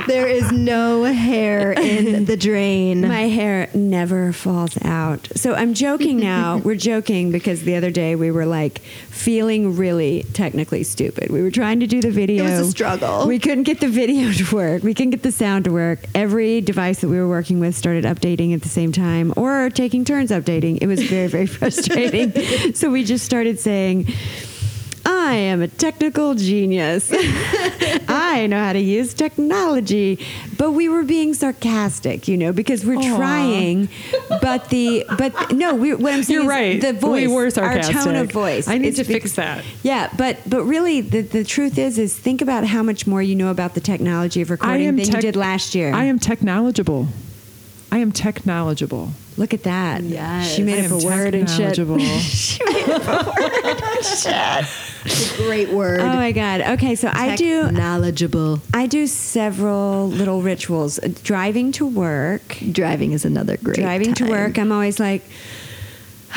There is no hair in the drain. My hair never falls out. So I'm joking now. we're joking because the other day we were like feeling really technically stupid. We were trying to do the video. It was a struggle. We couldn't get the video to work. We couldn't get the sound to work. Every device that we were working with started updating at the same time or taking turns updating. It was very, very frustrating. so we just started saying, I am a technical genius. I know how to use technology. But we were being sarcastic, you know, because we're Aw. trying. But the but no, we, what I'm saying You're right. the voice, We were our tone of voice. I need to bec- fix that. Yeah, but but really, the the truth is, is think about how much more you know about the technology of recording than you did last year. I am technological. I am technological. Look at that. Yes. she made I up a word and shit. she made up a word and shit. A Great word. Oh my god. Okay, so I do knowledgeable. I do several little rituals. Driving to work. Driving is another great. driving to work, I'm always like,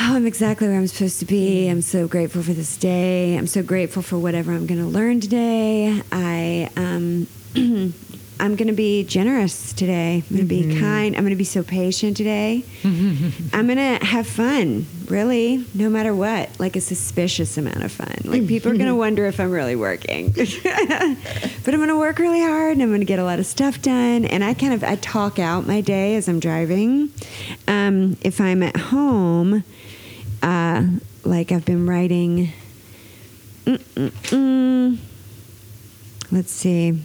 oh, I'm exactly where I'm supposed to be. I'm so grateful for this day. I'm so grateful for whatever I'm going to learn today. I um, I'm going to be generous today. I'm going to be mm-hmm. kind. I'm going to be so patient today. I'm going to have fun, really, no matter what. Like a suspicious amount of fun. Like people are going to mm-hmm. wonder if I'm really working. but I'm going to work really hard and I'm going to get a lot of stuff done. And I kind of I talk out my day as I'm driving. Um, if I'm at home, uh, like I've been writing. Mm-mm-mm. Let's see.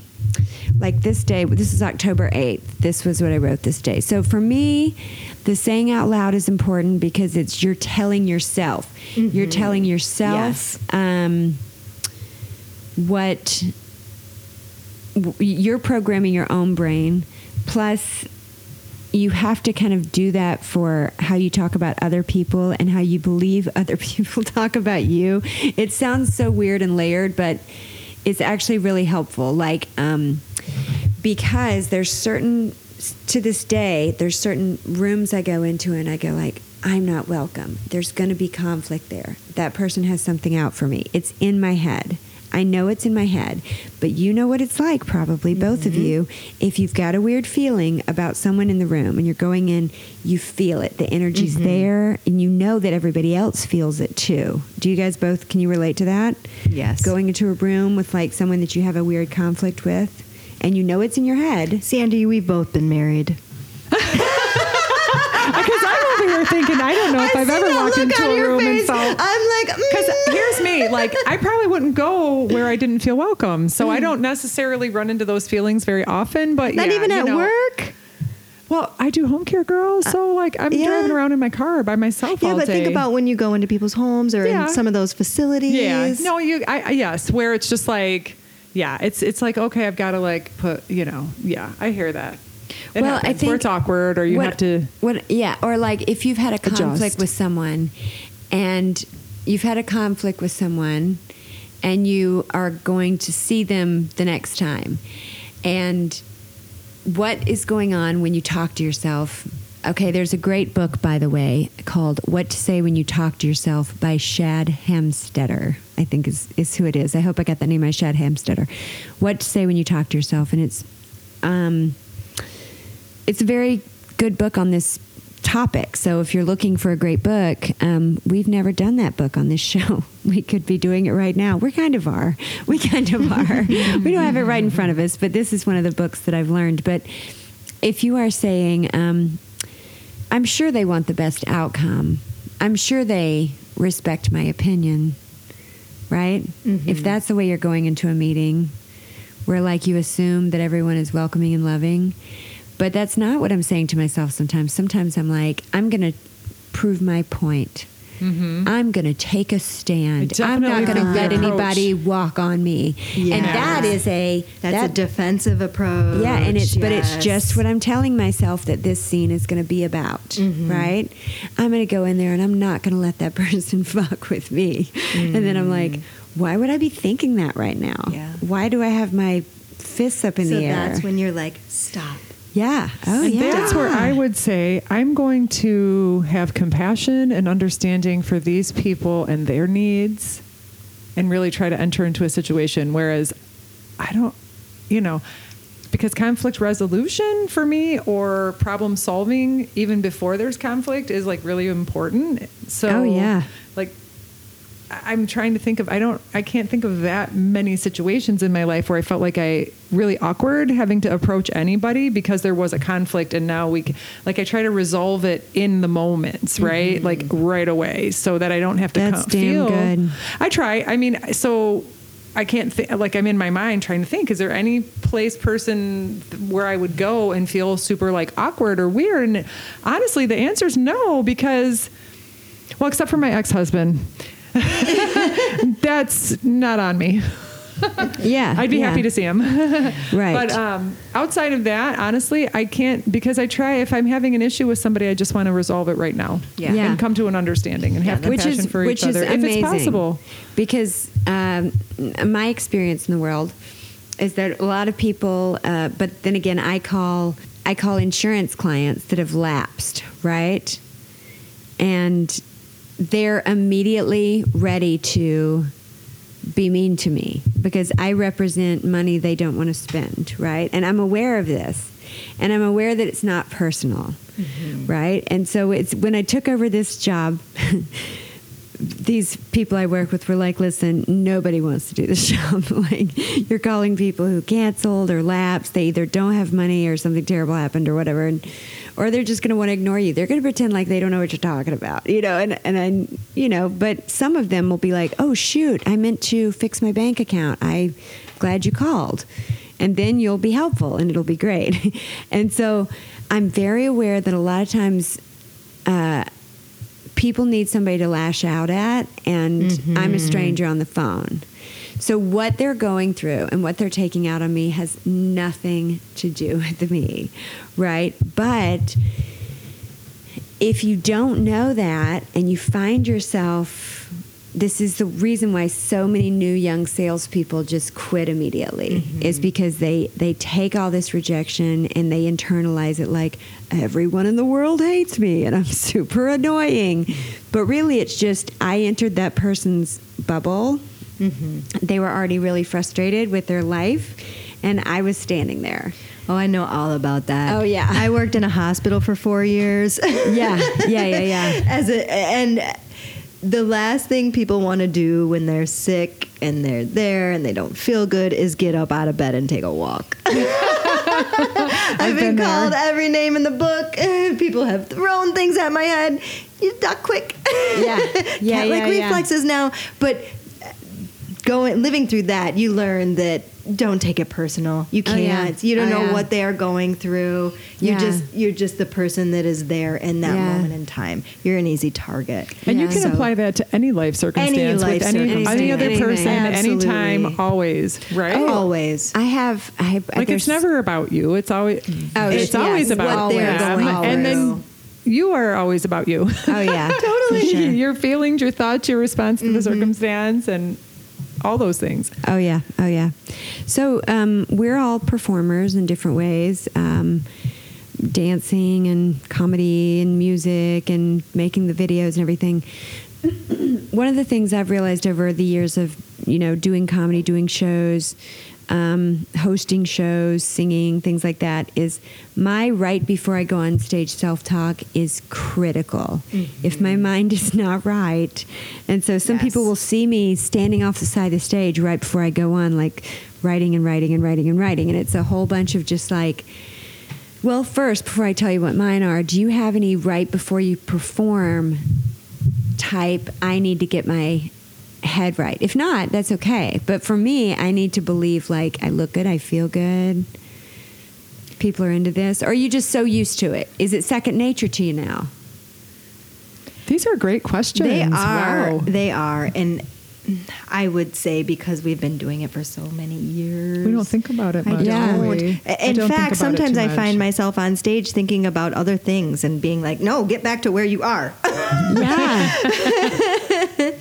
Like this day, this is October 8th. This was what I wrote this day. So for me, the saying out loud is important because it's you're telling yourself. You're telling yourself Yes. um, what you're programming your own brain. Plus, you have to kind of do that for how you talk about other people and how you believe other people talk about you. It sounds so weird and layered, but it's actually really helpful. Like, um, because there's certain to this day there's certain rooms I go into and I go like I'm not welcome. There's going to be conflict there. That person has something out for me. It's in my head. I know it's in my head, but you know what it's like, probably both of mm-hmm. you. If you've got a weird feeling about someone in the room and you're going in, you feel it. The energy's mm-hmm. there, and you know that everybody else feels it too. Do you guys both, can you relate to that? Yes. Going into a room with like someone that you have a weird conflict with, and you know it's in your head. Sandy, we've both been married. Because I'm over thinking, I don't know if I've ever walked into a room and felt. I'm like, Because mm. here's me, like I probably wouldn't go where I didn't feel welcome, so I don't necessarily run into those feelings very often. But not yeah, even you at know- work. Well, I do home care, girl. So like I'm yeah. driving around in my car by myself Yeah, but think about when you go into people's homes or Yeah. in some of those facilities. Yeah. No, you. I, I yes, where it's just like, yeah, it's it's like okay, I've got to like put, you know, yeah, I hear that. It Well, I think where it's awkward, or you what, have to. What? Yeah, or like if you've had a conflict Adjust. with someone, and you've had a conflict with someone, and you are going to see them the next time, and what is going on when you talk to yourself okay, there's a great book, by the way, called What to Say When You Talk to Yourself by Shad Helmstetter. I think is, is who it is. I hope I got that name right, Shad Helmstetter. What to Say When You Talk to Yourself. And it's, um, it's a very good book on this topic. So if you're looking for a great book, um, we've never done that book on this show. We could be doing it right now. We kind of are. We kind of are. we don't have it right in front of us, but this is one of the books that I've learned. But if you are saying, um, I'm sure they want the best outcome, I'm sure they respect my opinion, right? Mhm. If that's the way you're going into a meeting, where like you assume that everyone is welcoming and loving, but that's not what I'm saying to myself sometimes. Sometimes I'm like, I'm going to prove my point. Mm-hmm. I'm going to take a stand. I'm not going to let anybody walk on me. And that is a That's that- a defensive approach. yeah, and it's but it's just what I'm telling myself that this scene is going to be about, Mhm. right? I'm going to go in there and I'm not going to let that person fuck with me. And then I'm like, why would I be thinking that right now? Yeah. Why do I have my fists up in so the air? that's when you're like, stop. Yeah. Oh and yeah. that's where I would say I'm going to have compassion and understanding for these people and their needs and really try to enter into a situation. Whereas I don't, you know, because conflict resolution for me or problem solving, even before there's conflict, is like really important. So, Oh, yeah. like, I'm trying to think of I don't I can't think of that many situations in my life where I felt like I really awkward having to approach anybody because there was a conflict and now we like I try to resolve it in the moments right like right away so that I don't have to Mm-hmm. That's damn feel good. I try I mean so I can't think like I'm in my mind trying to think is there any place person where I would go and feel super like awkward or weird and honestly the answer is no because well except for my ex-husband that's not on me. yeah. I'd be yeah. happy to see him. Right. But um, outside of that, honestly, I can't because I try. If I'm having an issue with somebody, I just want to resolve it right now. Yeah. Yeah. And come to an understanding and have which compassion is for which each other is if amazing it's possible. because um, my experience in the world is that a lot of people uh, but then again i call i call insurance clients that have lapsed right and they're immediately ready to be mean to me because i represent money they don't want to spend right and i'm aware of this and i'm aware that it's not personal mm-hmm. right and so it's when i took over this job these people I work with were like, listen, nobody wants to do this job. like, you're calling people who canceled or lapsed. They either don't have money or something terrible happened or whatever. And, or they're just going to want to ignore you. They're going to pretend like they don't know what you're talking about, you know, and, and then, you know, but some of them will be like, oh, shoot, I meant to fix my bank account. I'm glad you called. And then you'll be helpful and it'll be great. and so I'm very aware that a lot of times, uh, people need somebody to lash out at, and I'm a stranger on the phone. So what they're going through and what they're taking out on me has nothing to do with me, right? But if you don't know that and you find yourself, this is the reason why so many new young salespeople just quit immediately, mm-hmm. is because they they take all this rejection and they internalize it like everyone in the world hates me and I'm super annoying. But really, it's just I entered that person's bubble. Mm-hmm. They were already really frustrated with their life, and I was standing there. Oh, I know all about that. Oh, yeah. I worked in a hospital for four years. Yeah, yeah, yeah, yeah. As a and the last thing people want to do when they're sick and they're there and they don't feel good is get up out of bed and take a walk. I've, been, been there. called every name in the book. People have thrown things at my head. You duck quick. Yeah. Yeah, Cat like yeah, yeah. reflexes now, but going living through that, you learn that don't take it personal. You Oh, yeah. can't. You don't Oh, know yeah. what they are going through. You Yeah. just you're just the person that is there in that Yeah. moment in time. You're an easy target. And you can So- apply that to any life circumstance any life with any, circumstance. any other Anything. person, Absolutely. anytime, always, right? Oh. Always. I have. I have like it's never about you. It's always Oh, it's yes, always about what them, going and then you are always about you. Oh yeah, totally. sure. Your feelings, your thoughts, your response to the mm-hmm. circumstance, and all those things. Oh yeah, oh yeah. So um, we're all performers in different ways. Um, dancing and comedy and music and making the videos and everything. One of the things I've realized over the years of you know doing comedy, doing shows, um, hosting shows, singing, things like that, is my right before I go on stage self talk is critical. Mm-hmm. If my mind is not right, and so some Yes. people will see me standing off the side of the stage right before I go on, like writing and writing and writing and writing, and it's a whole bunch of just like. Well, first, before I tell you what mine are, do you have any right before you perform type? I need to get my head right. If not, that's okay. But for me, I need to believe like I look good, I feel good. People are into this. Or are you just so used to it? Is it second nature to you now? These are great questions. They are. Wow. They are. And I would say because we've been doing it for so many years. We don't think about it I much. Yeah. do don't. we? I In don't fact, sometimes I find myself on stage thinking about other things and being like, no, get back to where you are. Yeah.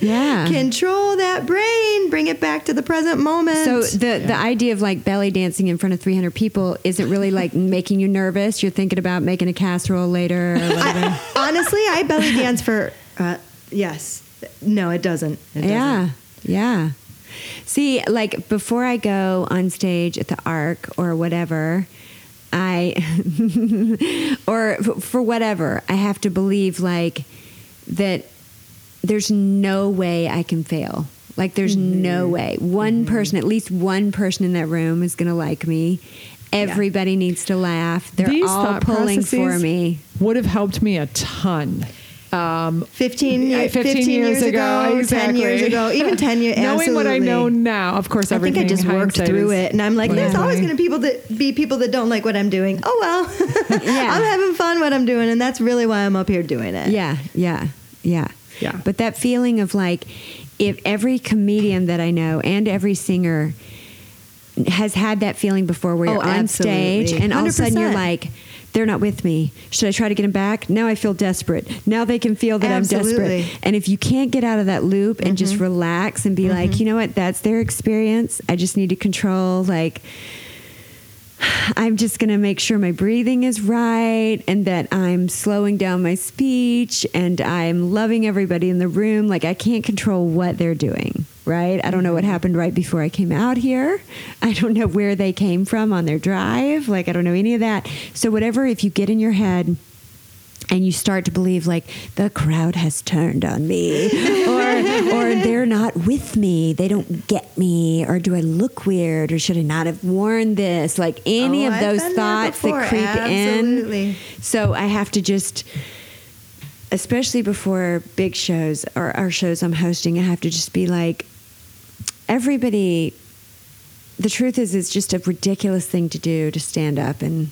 yeah. Control that brain, bring it back to the present moment. so the the idea of like belly dancing in front of 300 people isn't really like making you nervous. You're thinking about making a casserole later or whatever. honestly, I belly dance for, uh, yes. No, it doesn't. It doesn't. Yeah, yeah. See, like before I go on stage at the Ark or whatever, I or f- for whatever, I have to believe like that. There's no way I can fail. Like there's no way. One person, at least one person in that room, is going to like me. Everybody needs to laugh. They're These all pulling for me. Would have helped me a ton. Um, 15, Yeah, 15, years, ago, 10 years ago, even 10 years Knowing what I know now, of course, I think everything. I just worked through it, and I'm like, there's always going to people that be people that don't like what I'm doing. Oh well, Yeah. I'm having fun what I'm doing, and that's really why I'm up here doing it. Yeah, yeah, yeah. Yeah. But that feeling of like, if every comedian that I know and every singer has had that feeling before where Oh, you're on stage absolutely. and all of a sudden you're like, they're not with me. Should I try to get them back? Now I feel desperate. Now they can feel that I'm desperate. And if you can't get out of that loop and just Mm-hmm. relax and be like, you know what, that's their experience. I just need to control like I'm just going to make sure my breathing is right and that I'm slowing down my speech and I'm loving everybody in the room. Like, I can't control what they're doing, right? I don't know what mm-hmm. happened right before I came out here. I don't know where they came from on their drive. Like, I don't know any of that. So, whatever, if you get in your head, and you start to believe like the crowd has turned on me or or they're not with me they don't get me or do i look weird or should i not have worn this? Like any Oh, of those thoughts that creep Absolutely. in so i have to just especially before big shows or our shows i'm hosting i have to just be like everybody the truth is it's just a ridiculous thing to do to stand up and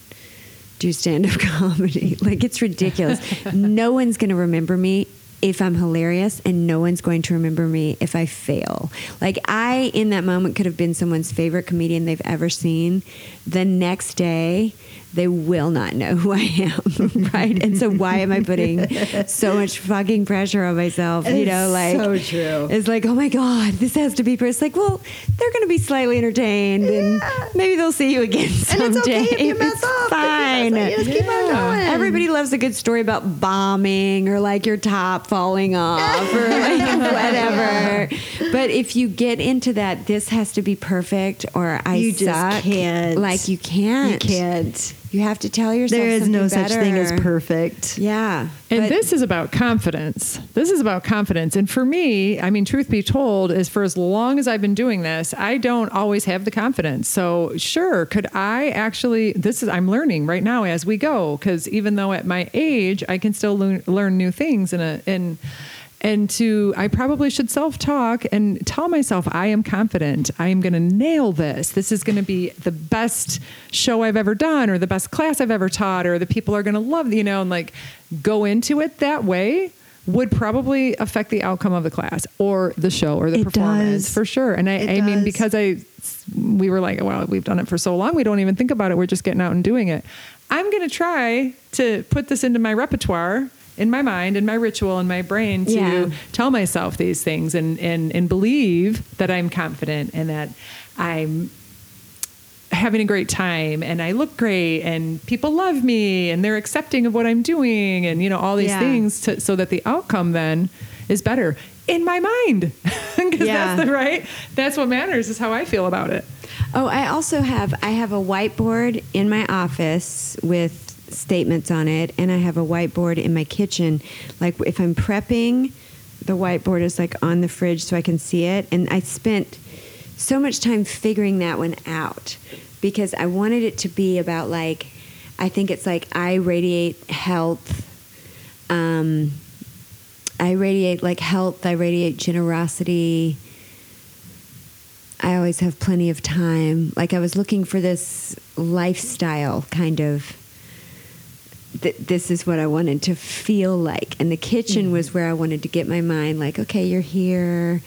do stand up comedy. Like it's ridiculous. no one's going to remember me if I'm hilarious and no one's going to remember me if I fail. Like I in that moment could have been someone's favorite comedian they've ever seen. The next day they will not know who I am, right? And so why am I putting so much fucking pressure on myself? you know, like so true. it's like, oh my God, this has to be. per-" It's like, well, they're going to be slightly entertained, and Yeah. maybe they'll see you again And it's okay if you mess It's up. Fine. mess up, you just keep on Yeah. going. Everybody loves a good story about bombing or like your top falling off or like whatever. But if you get into that, this has to be perfect or I You just suck. can't. Like you can't. You can't. You have to tell yourself There is no something such thing as perfect. Yeah. And this is about confidence. This is about confidence. And for me, I mean, truth be told, is for as long as I've been doing this, I don't always have the confidence. So, sure, could I actually? This is I'm learning right now as we go because even though at my age, I can still learn, learn new things. And a and and to I probably should self talk and tell myself I am confident. I am going to nail this. This is going to be the best show I've ever done or the best class I've ever taught or the people are going to love, you know, and like go into it that way would probably affect the outcome of the class or the show or the It performance does. for sure. And I, It I mean, because I, we were like, well, we've done it for so long, we don't even think about it. We're just getting out and doing it. I'm going to try to put this into my repertoire in my mind in my ritual in my brain to Yeah. tell myself these things and, and and believe that I'm confident and that I'm having a great time and I look great and people love me and they're accepting of what I'm doing and you know all these Yeah. things to, so that the outcome then is better in my mind because Yeah. that's the right that's what matters is how I feel about it. Oh, I also have I have a whiteboard in my office with statements on it, and I have a whiteboard in my kitchen. Like if I'm prepping, the whiteboard is like on the fridge so I can see it. And I spent so much time figuring that one out because I wanted it to be about like I think it's like I radiate health. Um, I radiate like health. I radiate generosity. I always have plenty of time. Like I was looking for this lifestyle kind of. Th- this is what I wanted to feel like, and the kitchen was mm-hmm. where I wanted to get my mind. Like, okay, you're here,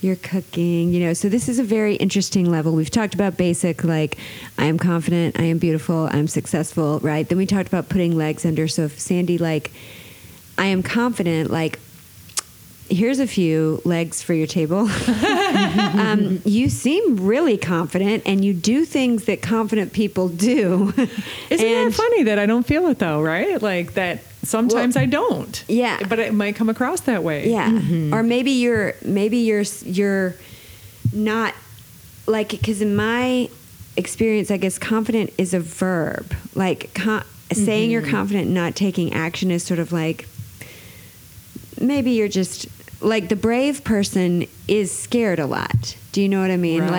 you're cooking, you know. So this is a very interesting level. We've talked about basic, like I am confident, I am beautiful, I'm successful, right? Then we talked about putting legs under. So if Sandy, like, I am confident, like here's a few legs for your table. um, you seem really confident, and you do things that confident people do. Isn't and that funny that I don't feel it though, right? Like that sometimes Well, I don't. yeah. But it might come across that way. Yeah, Mm-hmm. or maybe you're maybe you're you're not like because in my experience, I guess confident is a verb. Like con- saying you're Mm-hmm. confident, and not taking action is sort of like maybe you're just like the brave person is scared a lot. Do you know what I mean? Right.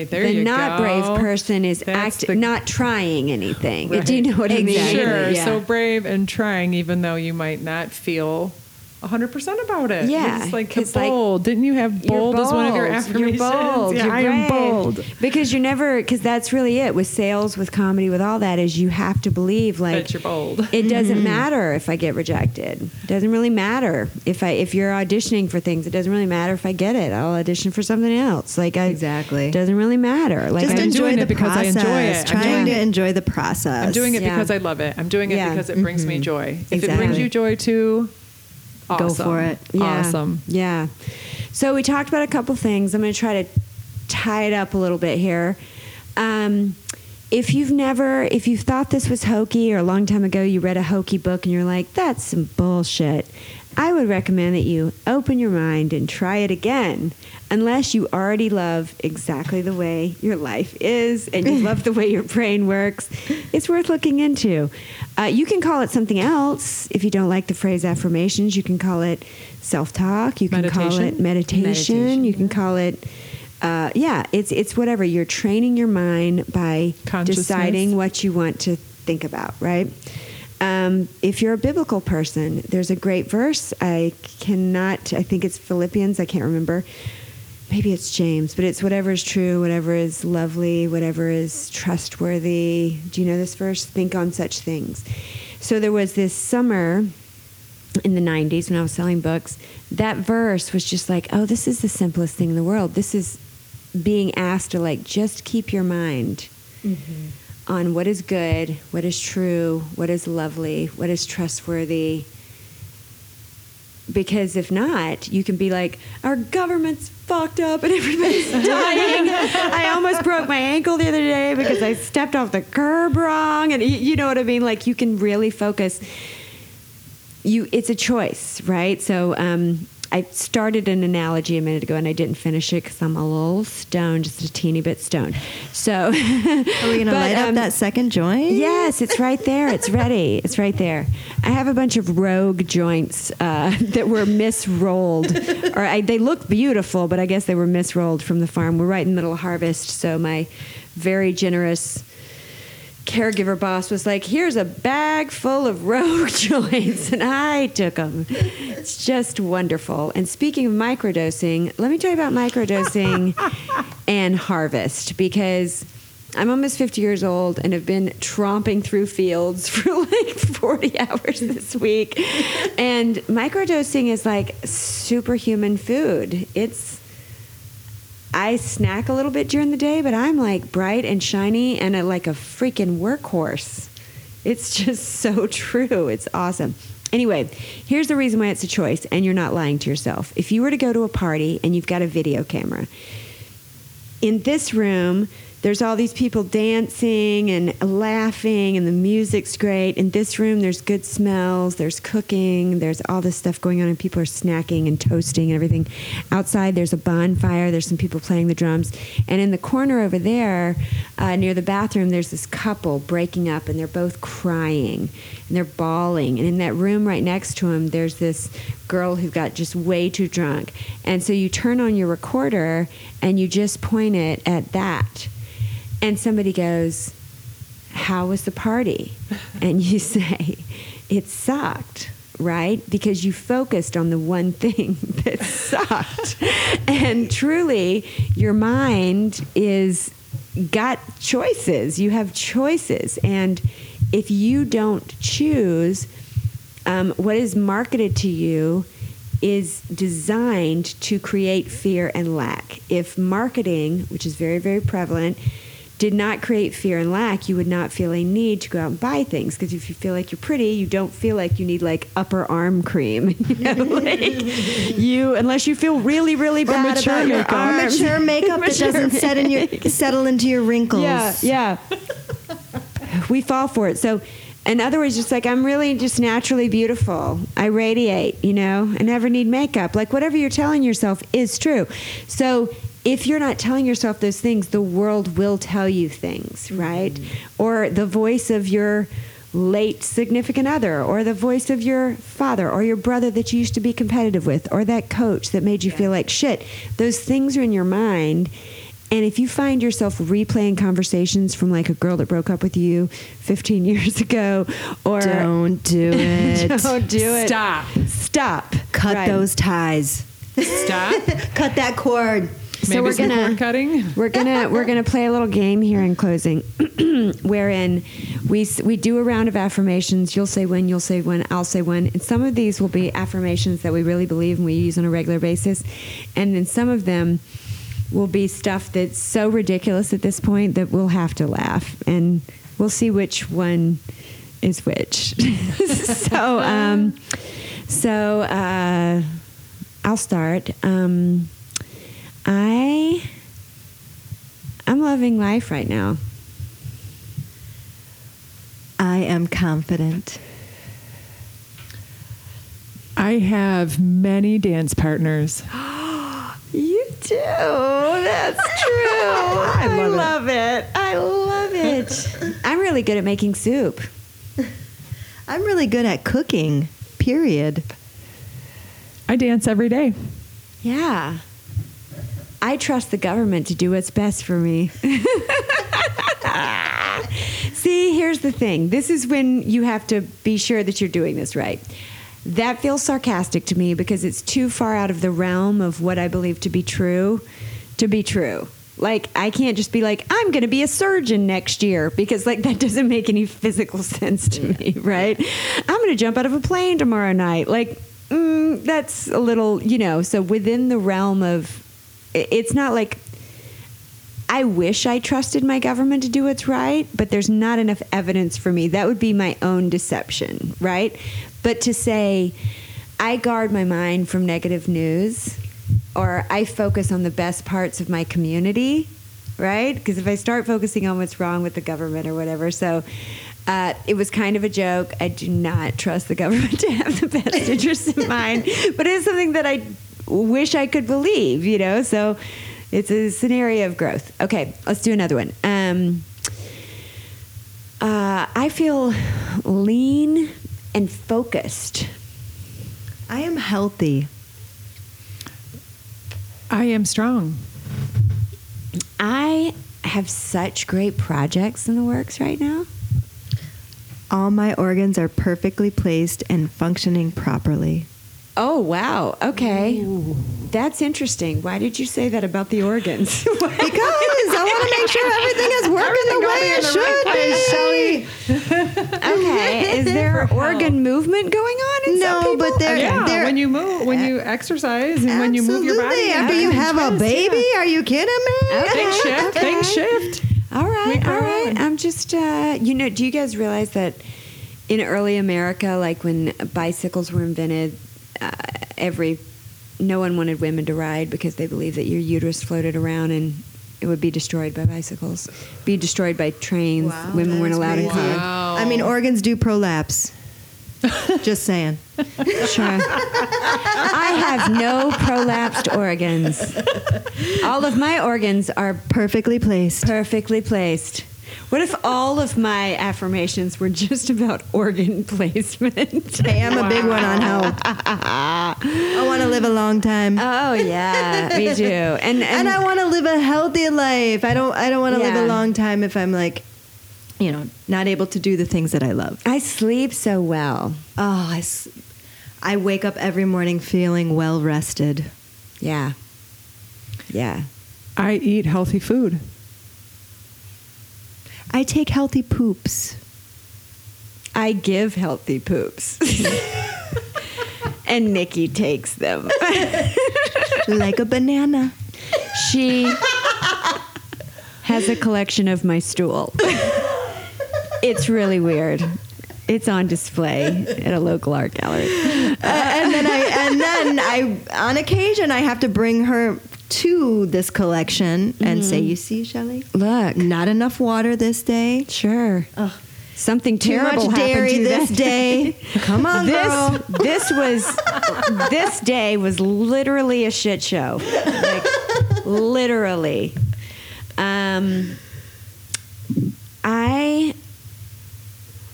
Like There the not go. brave person is That's act the- not trying anything. Right. Do you know what I mean? Sure. Yeah. So brave and trying, even though you might not feel 100% about it. Yeah, It's like the 'cause, like, bold. Didn't you have You're bold as one of your bold. affirmations? You're bold. Yeah, You're I am bold. because you're never because that's really it with sales, with comedy, with all that is you have to believe like That you're bold. It doesn't Mm-hmm. matter if I get rejected. It doesn't really matter if I if you're auditioning for things. It doesn't really matter if I get it. I'll audition for something else. Like I Exactly. It doesn't really matter. Like Just I, I'm enjoy doing the it because I process. enjoy it. I'm Trying doing to enjoy the process. I'm doing it Yeah. because I love it. I'm doing it Yeah. because it brings me joy. If it brings you joy too, Go for it. Yeah. Awesome. Yeah. So we talked about a couple things. I'm going to try to tie it up a little bit here. Um, if you've never, if you thought this was hokey or a long time ago you read a hokey book and you're like, that's some bullshit, I would recommend that you open your mind and try it again. Unless you already love exactly the way your life is and you love the way your brain works, it's worth looking into. Uh, you can call it something else if you don't like the phrase affirmations. You can call it self talk. You can call it meditation. Meditation, You can call it. Uh, yeah, it's it's whatever. You're training your mind by deciding what you want to think about, right? Um, if you're a biblical person, there's a great verse. I cannot. I think it's Philippians. I can't remember. Maybe it's James, but it's whatever is true, whatever is lovely, whatever is trustworthy. Do you know this verse? Think on such things. So there was this summer in the 90s when I was selling books, that verse was just like, oh, this is the simplest thing in the world. This is being asked to like just keep your mind on what is good, what is true, what is lovely, what is trustworthy. Because if not, you can be like, our government's fucked up and everybody's dying. I almost broke my ankle the other day because I stepped off the curb wrong. And you know what I mean? Like, you can really focus you it's a choice right so um, i started an analogy a minute ago and i didn't finish it because i'm a little stoned just a teeny bit stoned so Are we going to light um, up that second joint? Yes, it's right there. It's ready. It's right there. I have a bunch of rogue joints uh, that were misrolled, or I, they look beautiful, but I guess they were misrolled from the farm. We're right in the middle of harvest, so my very generous caregiver boss was like, "Here's a bag full of rogue joints," and I took them. It's just wonderful. And speaking of microdosing, let me tell you about microdosing and harvest because. I'm almost 50 years old and have been tromping through fields for like 40 hours this week. And microdosing is like superhuman food. It's I snack a little bit during the day, but I'm like bright and shiny and a, like a freaking workhorse. It's just so true. It's awesome. Anyway, here's the reason why it's a choice, and you're not lying to yourself. If you were to go to a party and you've got a video camera, in this room, there's all these people dancing and laughing, and the music's great. In this room, there's good smells, there's cooking, there's all this stuff going on, and people are snacking and toasting and everything. Outside, there's a bonfire, there's some people playing the drums. And in the corner over there, uh, near the bathroom, there's this couple breaking up, and they're both crying and they're bawling. And in that room right next to them, there's this girl who got just way too drunk. And so you turn on your recorder and you just point it at that. And somebody goes, How was the party? And you say, It sucked right? Because you focused on the one thing that sucked. and truly, your mind is got choices. You have choices. And if you don't choose, um, what is marketed to you is designed to create fear and lack. If marketing, which is very, very prevalent, did not create fear and lack, you would not feel a need to go out and buy things. Because if you feel like you're pretty, you don't feel like you need like upper arm cream. you, know, like you unless you feel really, really bad mature about your makeup. arms. Mature makeup that doesn't set in your, settle into your wrinkles. Yeah, yeah. we fall for it. So, in other words, just like I'm really just naturally beautiful. I radiate, you know. I never need makeup. Like whatever you're telling yourself is true. So, if you're not telling yourself those things, the world will tell you things, mm-hmm. right? Or the voice of your late significant other, or the voice of your father, or your brother that you used to be competitive with, or that coach that made you feel like shit. Those things are in your mind. And if you find yourself replaying conversations from like a girl that broke up with you 15 years ago, or Don't do it. don't do it. Stop. Stop. Cut Right. those ties. Stop. Cut that cord. So we're gonna cutting. we're gonna we're gonna play a little game here in closing, wherein we we do a round of affirmations. You'll say when, you'll say when, I'll say when, and some of these will be affirmations that we really believe and we use on a regular basis, and then some of them will be stuff that's so ridiculous at this point that we'll have to laugh, and we'll see which one is which. so um, so uh, I'll start. Um, I I'm loving life right now. I am confident. I have many dance partners. You do. That's true. I love, it. I love it. I'm really good at making soup. I'm really good at cooking, period. I dance every day. Yeah. I trust the government to do what's best for me. See, here's the thing. This is when you have to be sure that you're doing this right. That feels sarcastic to me because it's too far out of the realm of what I believe to be true to be true. Like, I can't just be like, I'm going to be a surgeon next year because, like, that doesn't make any physical sense to me, right? I'm going to jump out of a plane tomorrow night. Like, mm, that's a little, you know, so within the realm of, it's not like I wish I trusted my government to do what's right, but there's not enough evidence for me. That would be my own deception, right? But to say, I guard my mind from negative news or I focus on the best parts of my community, right? Because if I start focusing on what's wrong with the government or whatever, so uh, it was kind of a joke. I do not trust the government to have the best interests in mind, but it is something that I wish I could believe, you know? So it's a scenario of growth. Okay, let's do another one. Um, uh, I feel lean and focused. I am healthy. I am strong. I have such great projects in the works right now. All my organs are perfectly placed and functioning properly. Oh, wow. Okay. That's interesting. Why did you say that about the organs? Because I want to make sure everything is working the way it should be. okay. Is there organ movement going on in No, some but there- yeah, there- when you move, when you exercise, and when you move your body, Absolutely. After you do have a baby, yeah. are you kidding me? Okay. Big shift, Okay. big shift. All right, We all grow right. on. I'm just, uh, you know, do you guys realize that in early America, like when bicycles were invented, uh, every no one wanted women to ride because they believed that your uterus floated around and It would be destroyed by bicycles, be destroyed by trains. Wow, Women weren't is allowed in cars. Wow. I mean, organs do prolapse. Just saying. Sure. I have no prolapsed organs. All of my organs are Perfectly placed. perfectly placed. What if all of my affirmations were just about organ placement? Hey, I'm a big one on health. I want to live a long time. Oh yeah, me too. And and, and I want to live a healthy life. I don't. I don't want to live a long time if I'm like, you know, not able to do the things that I love. I sleep so well. Oh, I, s- I wake up every morning feeling well rested. Yeah, yeah. I eat healthy food. I take healthy poops. I give healthy poops, and Nikki takes them. like a banana. She has a collection of my stool. It's really weird. It's on display at a local art gallery. Uh, and then I and then I on occasion I have to bring her to this collection and say, "You see, Shelley, Look, not enough water this day. sure. Something Too terrible much happened dairy to this that day. Come on, girl." This this was this day was literally a shit show. Like literally. Um I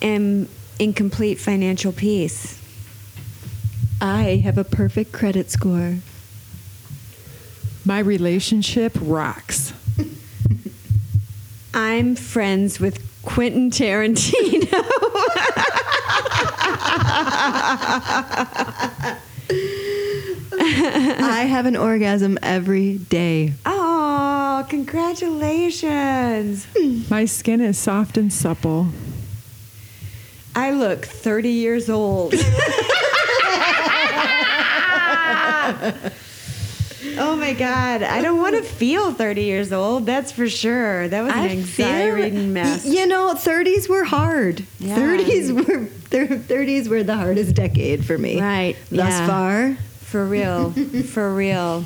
am in complete financial peace. I have a perfect credit score. My relationship rocks. I'm friends with Quentin Tarantino. I have an orgasm every day. oh, congratulations. My skin is soft and supple. I look 30 years old. Oh my God. I don't want to feel 30 years old. That's for sure. That was an anxiety-ridden mess. You know, 30s were hard. Yeah. 30s were 30s were the hardest decade for me. Right, Thus yeah. far. For real. for real.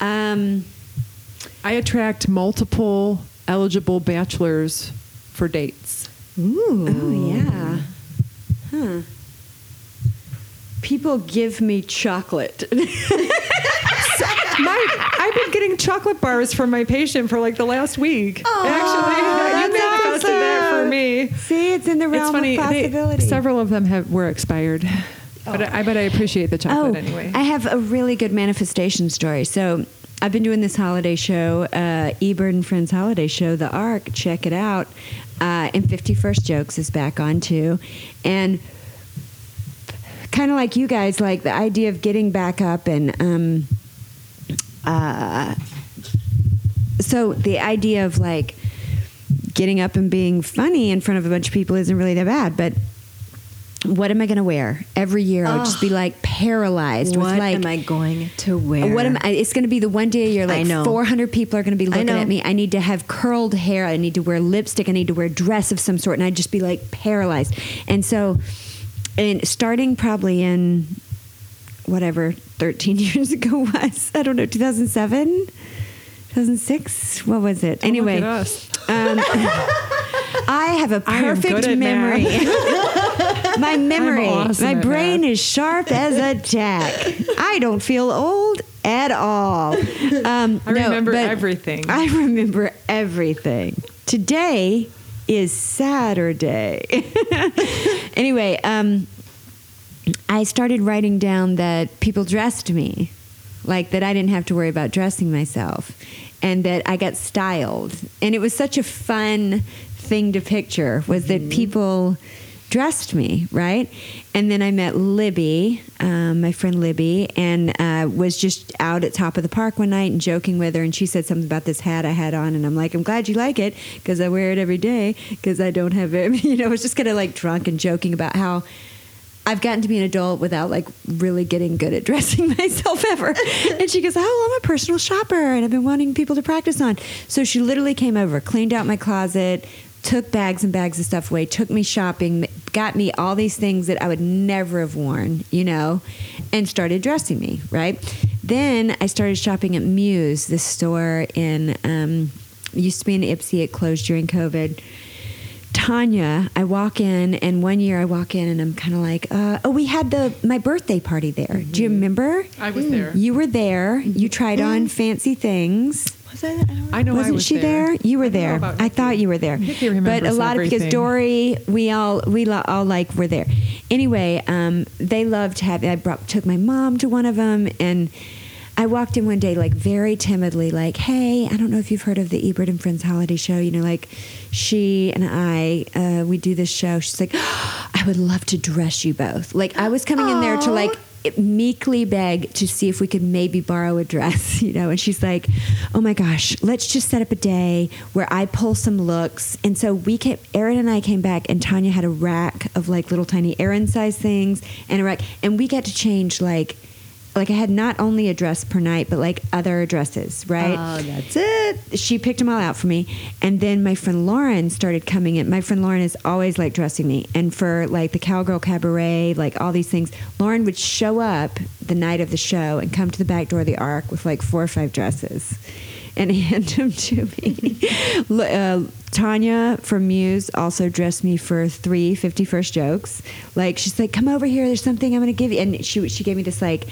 Um, I attract multiple eligible bachelors for dates. Ooh. oh, yeah. Huh. People give me chocolate. My, I've been getting chocolate bars from my patient for like the last week. Actually, that's you manifested that for me. See, it's in the realm It's funny. of they- several of them have were expired, but I, but I appreciate the chocolate oh, anyway. I have a really good manifestation story. So I've been doing this holiday show, uh, Ebert and Friends holiday show, The Ark. Check it out. Uh, and 51st Jokes is back on too. And kind of like you guys, like the idea of getting back up and. Um, uh, so the idea of like getting up and being funny in front of a bunch of people isn't really that bad, but what am I going to wear every year? I'll just be like paralyzed What with like. am I going to wear? What am I? It's going to be the one day you're I like know. 400 people are going to be looking at me. I need to have curled hair. I need to wear lipstick. I need to wear a dress of some sort, and I'd just be like paralyzed. And so, and starting probably in whatever 13 years ago was, I don't know, 2007, 2006. What was it? Don't anyway, at us. um, I have a perfect memory. My memory, awesome my brain math. is sharp as a tack. I don't feel old at all. Um, I no, remember everything. I remember everything. Today is Saturday. anyway, um, I started writing down that people dressed me, like that I didn't have to worry about dressing myself, and that I got styled. And it was such a fun thing to picture was that people dressed me, right? And then I met Libby, um, my friend Libby, and uh, was just out at top of the park one night and joking with her. And she said something about this hat I had on, and I'm like, I'm glad you like it because I wear it every day because I don't have it. You know, I was just kind of like drunk and joking about how. I've gotten to be an adult without like really getting good at dressing myself ever. and she goes, Oh, well, I'm a personal shopper and I've been wanting people to practice on. So she literally came over, cleaned out my closet, took bags and bags of stuff away, took me shopping, got me all these things that I would never have worn, you know, and started dressing me, right? Then I started shopping at Muse, this store in um, used to be in Ypsi. It closed during COVID. Tanya, I walk in, and one year I walk in, and I'm kind of like, uh, oh, we had the my birthday party there. Do Mm-hmm. you remember? I was there. You were there. You tried on fancy things. Was I? I don't I know Wasn't was she there? You were I there. I thought you were there. But a remembers lot of because. Dory, we all we lo- all like were there. Anyway, um, they loved having. I brought took my mom to one of them, and I walked in one day like very timidly, like, "Hey, I don't know if you've heard of the Ebert and Friends holiday show. You know, like she and I, uh, we do this show." She's like, "I would love to dress you both." Like I was coming in there to like meekly beg to see if we could maybe borrow a dress, you know. And she's like, "Oh my gosh, let's just set up a day where I pull some looks." And so we came. Erin and I came back, and Tanya had a rack of like little tiny Erin size things and a rack, and we got to change like. Like I had not only a dress per night, but like other dresses, right? Oh, that's it. she picked them all out for me and then my friend lauren started coming in my friend lauren is always like dressing me and for like the cowgirl cabaret like all these things lauren would show up the night of the show and come to the back door of the ark with like four or five dresses and hand them to me uh, tanya from muse also dressed me for three 51st jokes like she's like come over here there's something i'm gonna give you and she, she gave me this like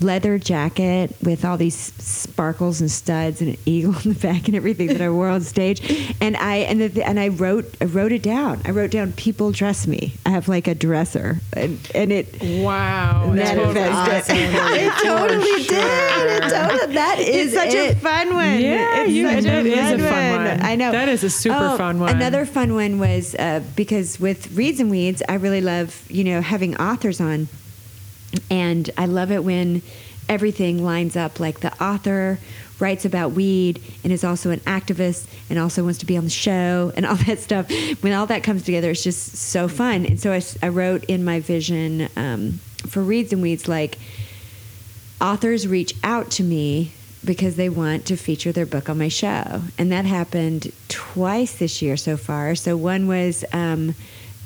leather jacket with all these sparkles and studs and an eagle in the back and everything that I wore on stage. And I and the, and I wrote I wrote it down. I wrote down people dress me. I have like a dresser and, and it Wow. That totally is awesome. did. It totally For did. It totally, that is it's such it. a fun one. Yeah, it's you- such that is a fun one. I know. That is a super Oh, fun one. Another fun one was uh, because with Reads and Weeds, I really love you know having authors on, and I love it when everything lines up. Like the author writes about weed and is also an activist and also wants to be on the show and all that stuff. When all that comes together, it's just so fun. And so I wrote in my vision um, for Reads and Weeds like authors reach out to me because they want to feature their book on my show. And that happened twice this year so far. So one was um,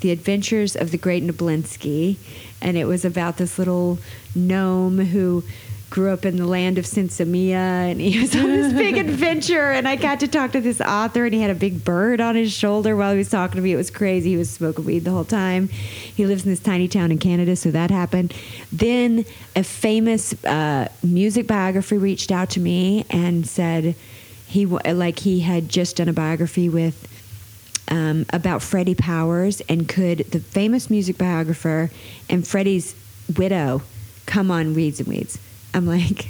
The Adventures of the Great Nablinski, and it was about this little gnome who grew up in the land of Sinsamia and he was on this big adventure and I got to talk to this author and he had a big bird on his shoulder while he was talking to me. It was crazy. He was smoking weed the whole time. He lives in this tiny town in Canada, so that happened. Then a famous uh, music biography reached out to me and said he like he had just done a biography with um, about Freddie Powers and could the famous music biographer and Freddie's widow come on Reads and Weeds. I'm like,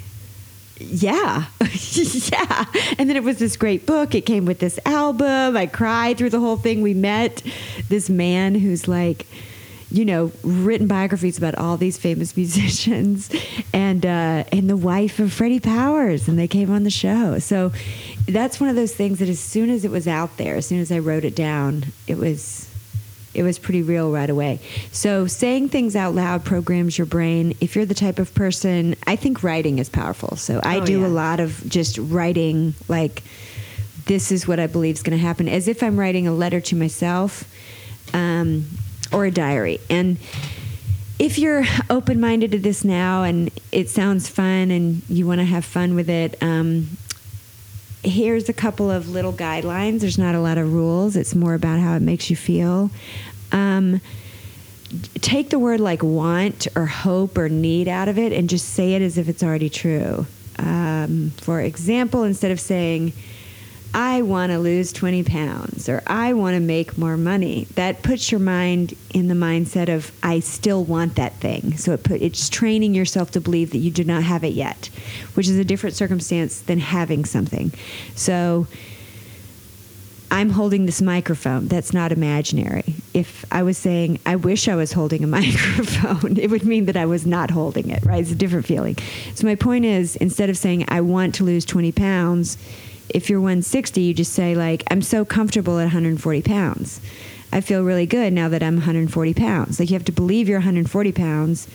yeah, yeah. And then it was this great book. It came with this album. I cried through the whole thing. We met this man who's like, you know, written biographies about all these famous musicians, and uh, and the wife of Freddie Powers, and they came on the show. So that's one of those things that as soon as it was out there, as soon as I wrote it down, it was it was pretty real right away. So saying things out loud programs your brain. If you're the type of person, I think writing is powerful. So I Oh, do yeah. a lot of just writing like this is what I believe is going to happen as if I'm writing a letter to myself um, or a diary. And if you're open minded to this now and it sounds fun and you want to have fun with it, um, here's a couple of little guidelines. There's not a lot of rules, it's more about how it makes you feel. Um, take the word like want or hope or need out of it and just say it as if it's already true. Um, for example, instead of saying, I want to lose 20 pounds or I want to make more money. That puts your mind in the mindset of I still want that thing. So it put it's training yourself to believe that you do not have it yet, which is a different circumstance than having something. So I'm holding this microphone. That's not imaginary. If I was saying, I wish I was holding a microphone, it would mean that I was not holding it, right? It's a different feeling. So, my point is instead of saying, I want to lose 20 pounds, if you're 160, you just say, like, I'm so comfortable at 140 pounds. I feel really good now that I'm 140 pounds. Like, you have to believe you're 140 pounds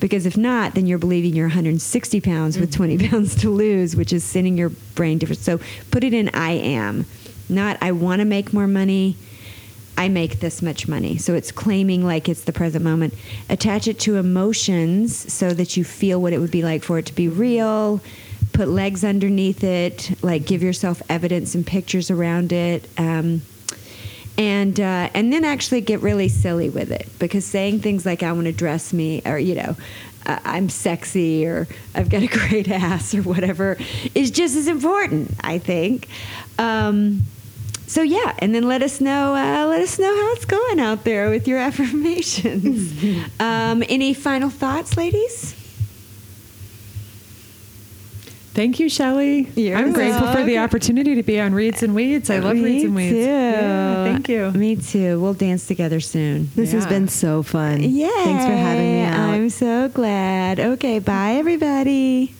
because if not, then you're believing you're 160 pounds with mm-hmm. 20 pounds to lose, which is sending your brain different. So put it in I am, not I want to make more money. I make this much money. So it's claiming like it's the present moment. Attach it to emotions so that you feel what it would be like for it to be real. Put legs underneath it, like give yourself evidence and pictures around it. Um, and uh, and then actually get really silly with it because saying things like "I want to dress me" or you know, uh, "I'm sexy" or "I've got a great ass" or whatever is just as important. I think. Um, so yeah, and then let us know. Uh, let us know how it's going out there with your affirmations. um, any final thoughts, ladies? Thank you, Shelly. You're I'm grateful for the opportunity to be on Reads and Weeds. I love Me Reads and Weeds. Too. Yeah, thank you. Me too. We'll dance together soon. This has been so fun. Yeah. Thanks for having me out. I'm so glad. Okay, bye everybody.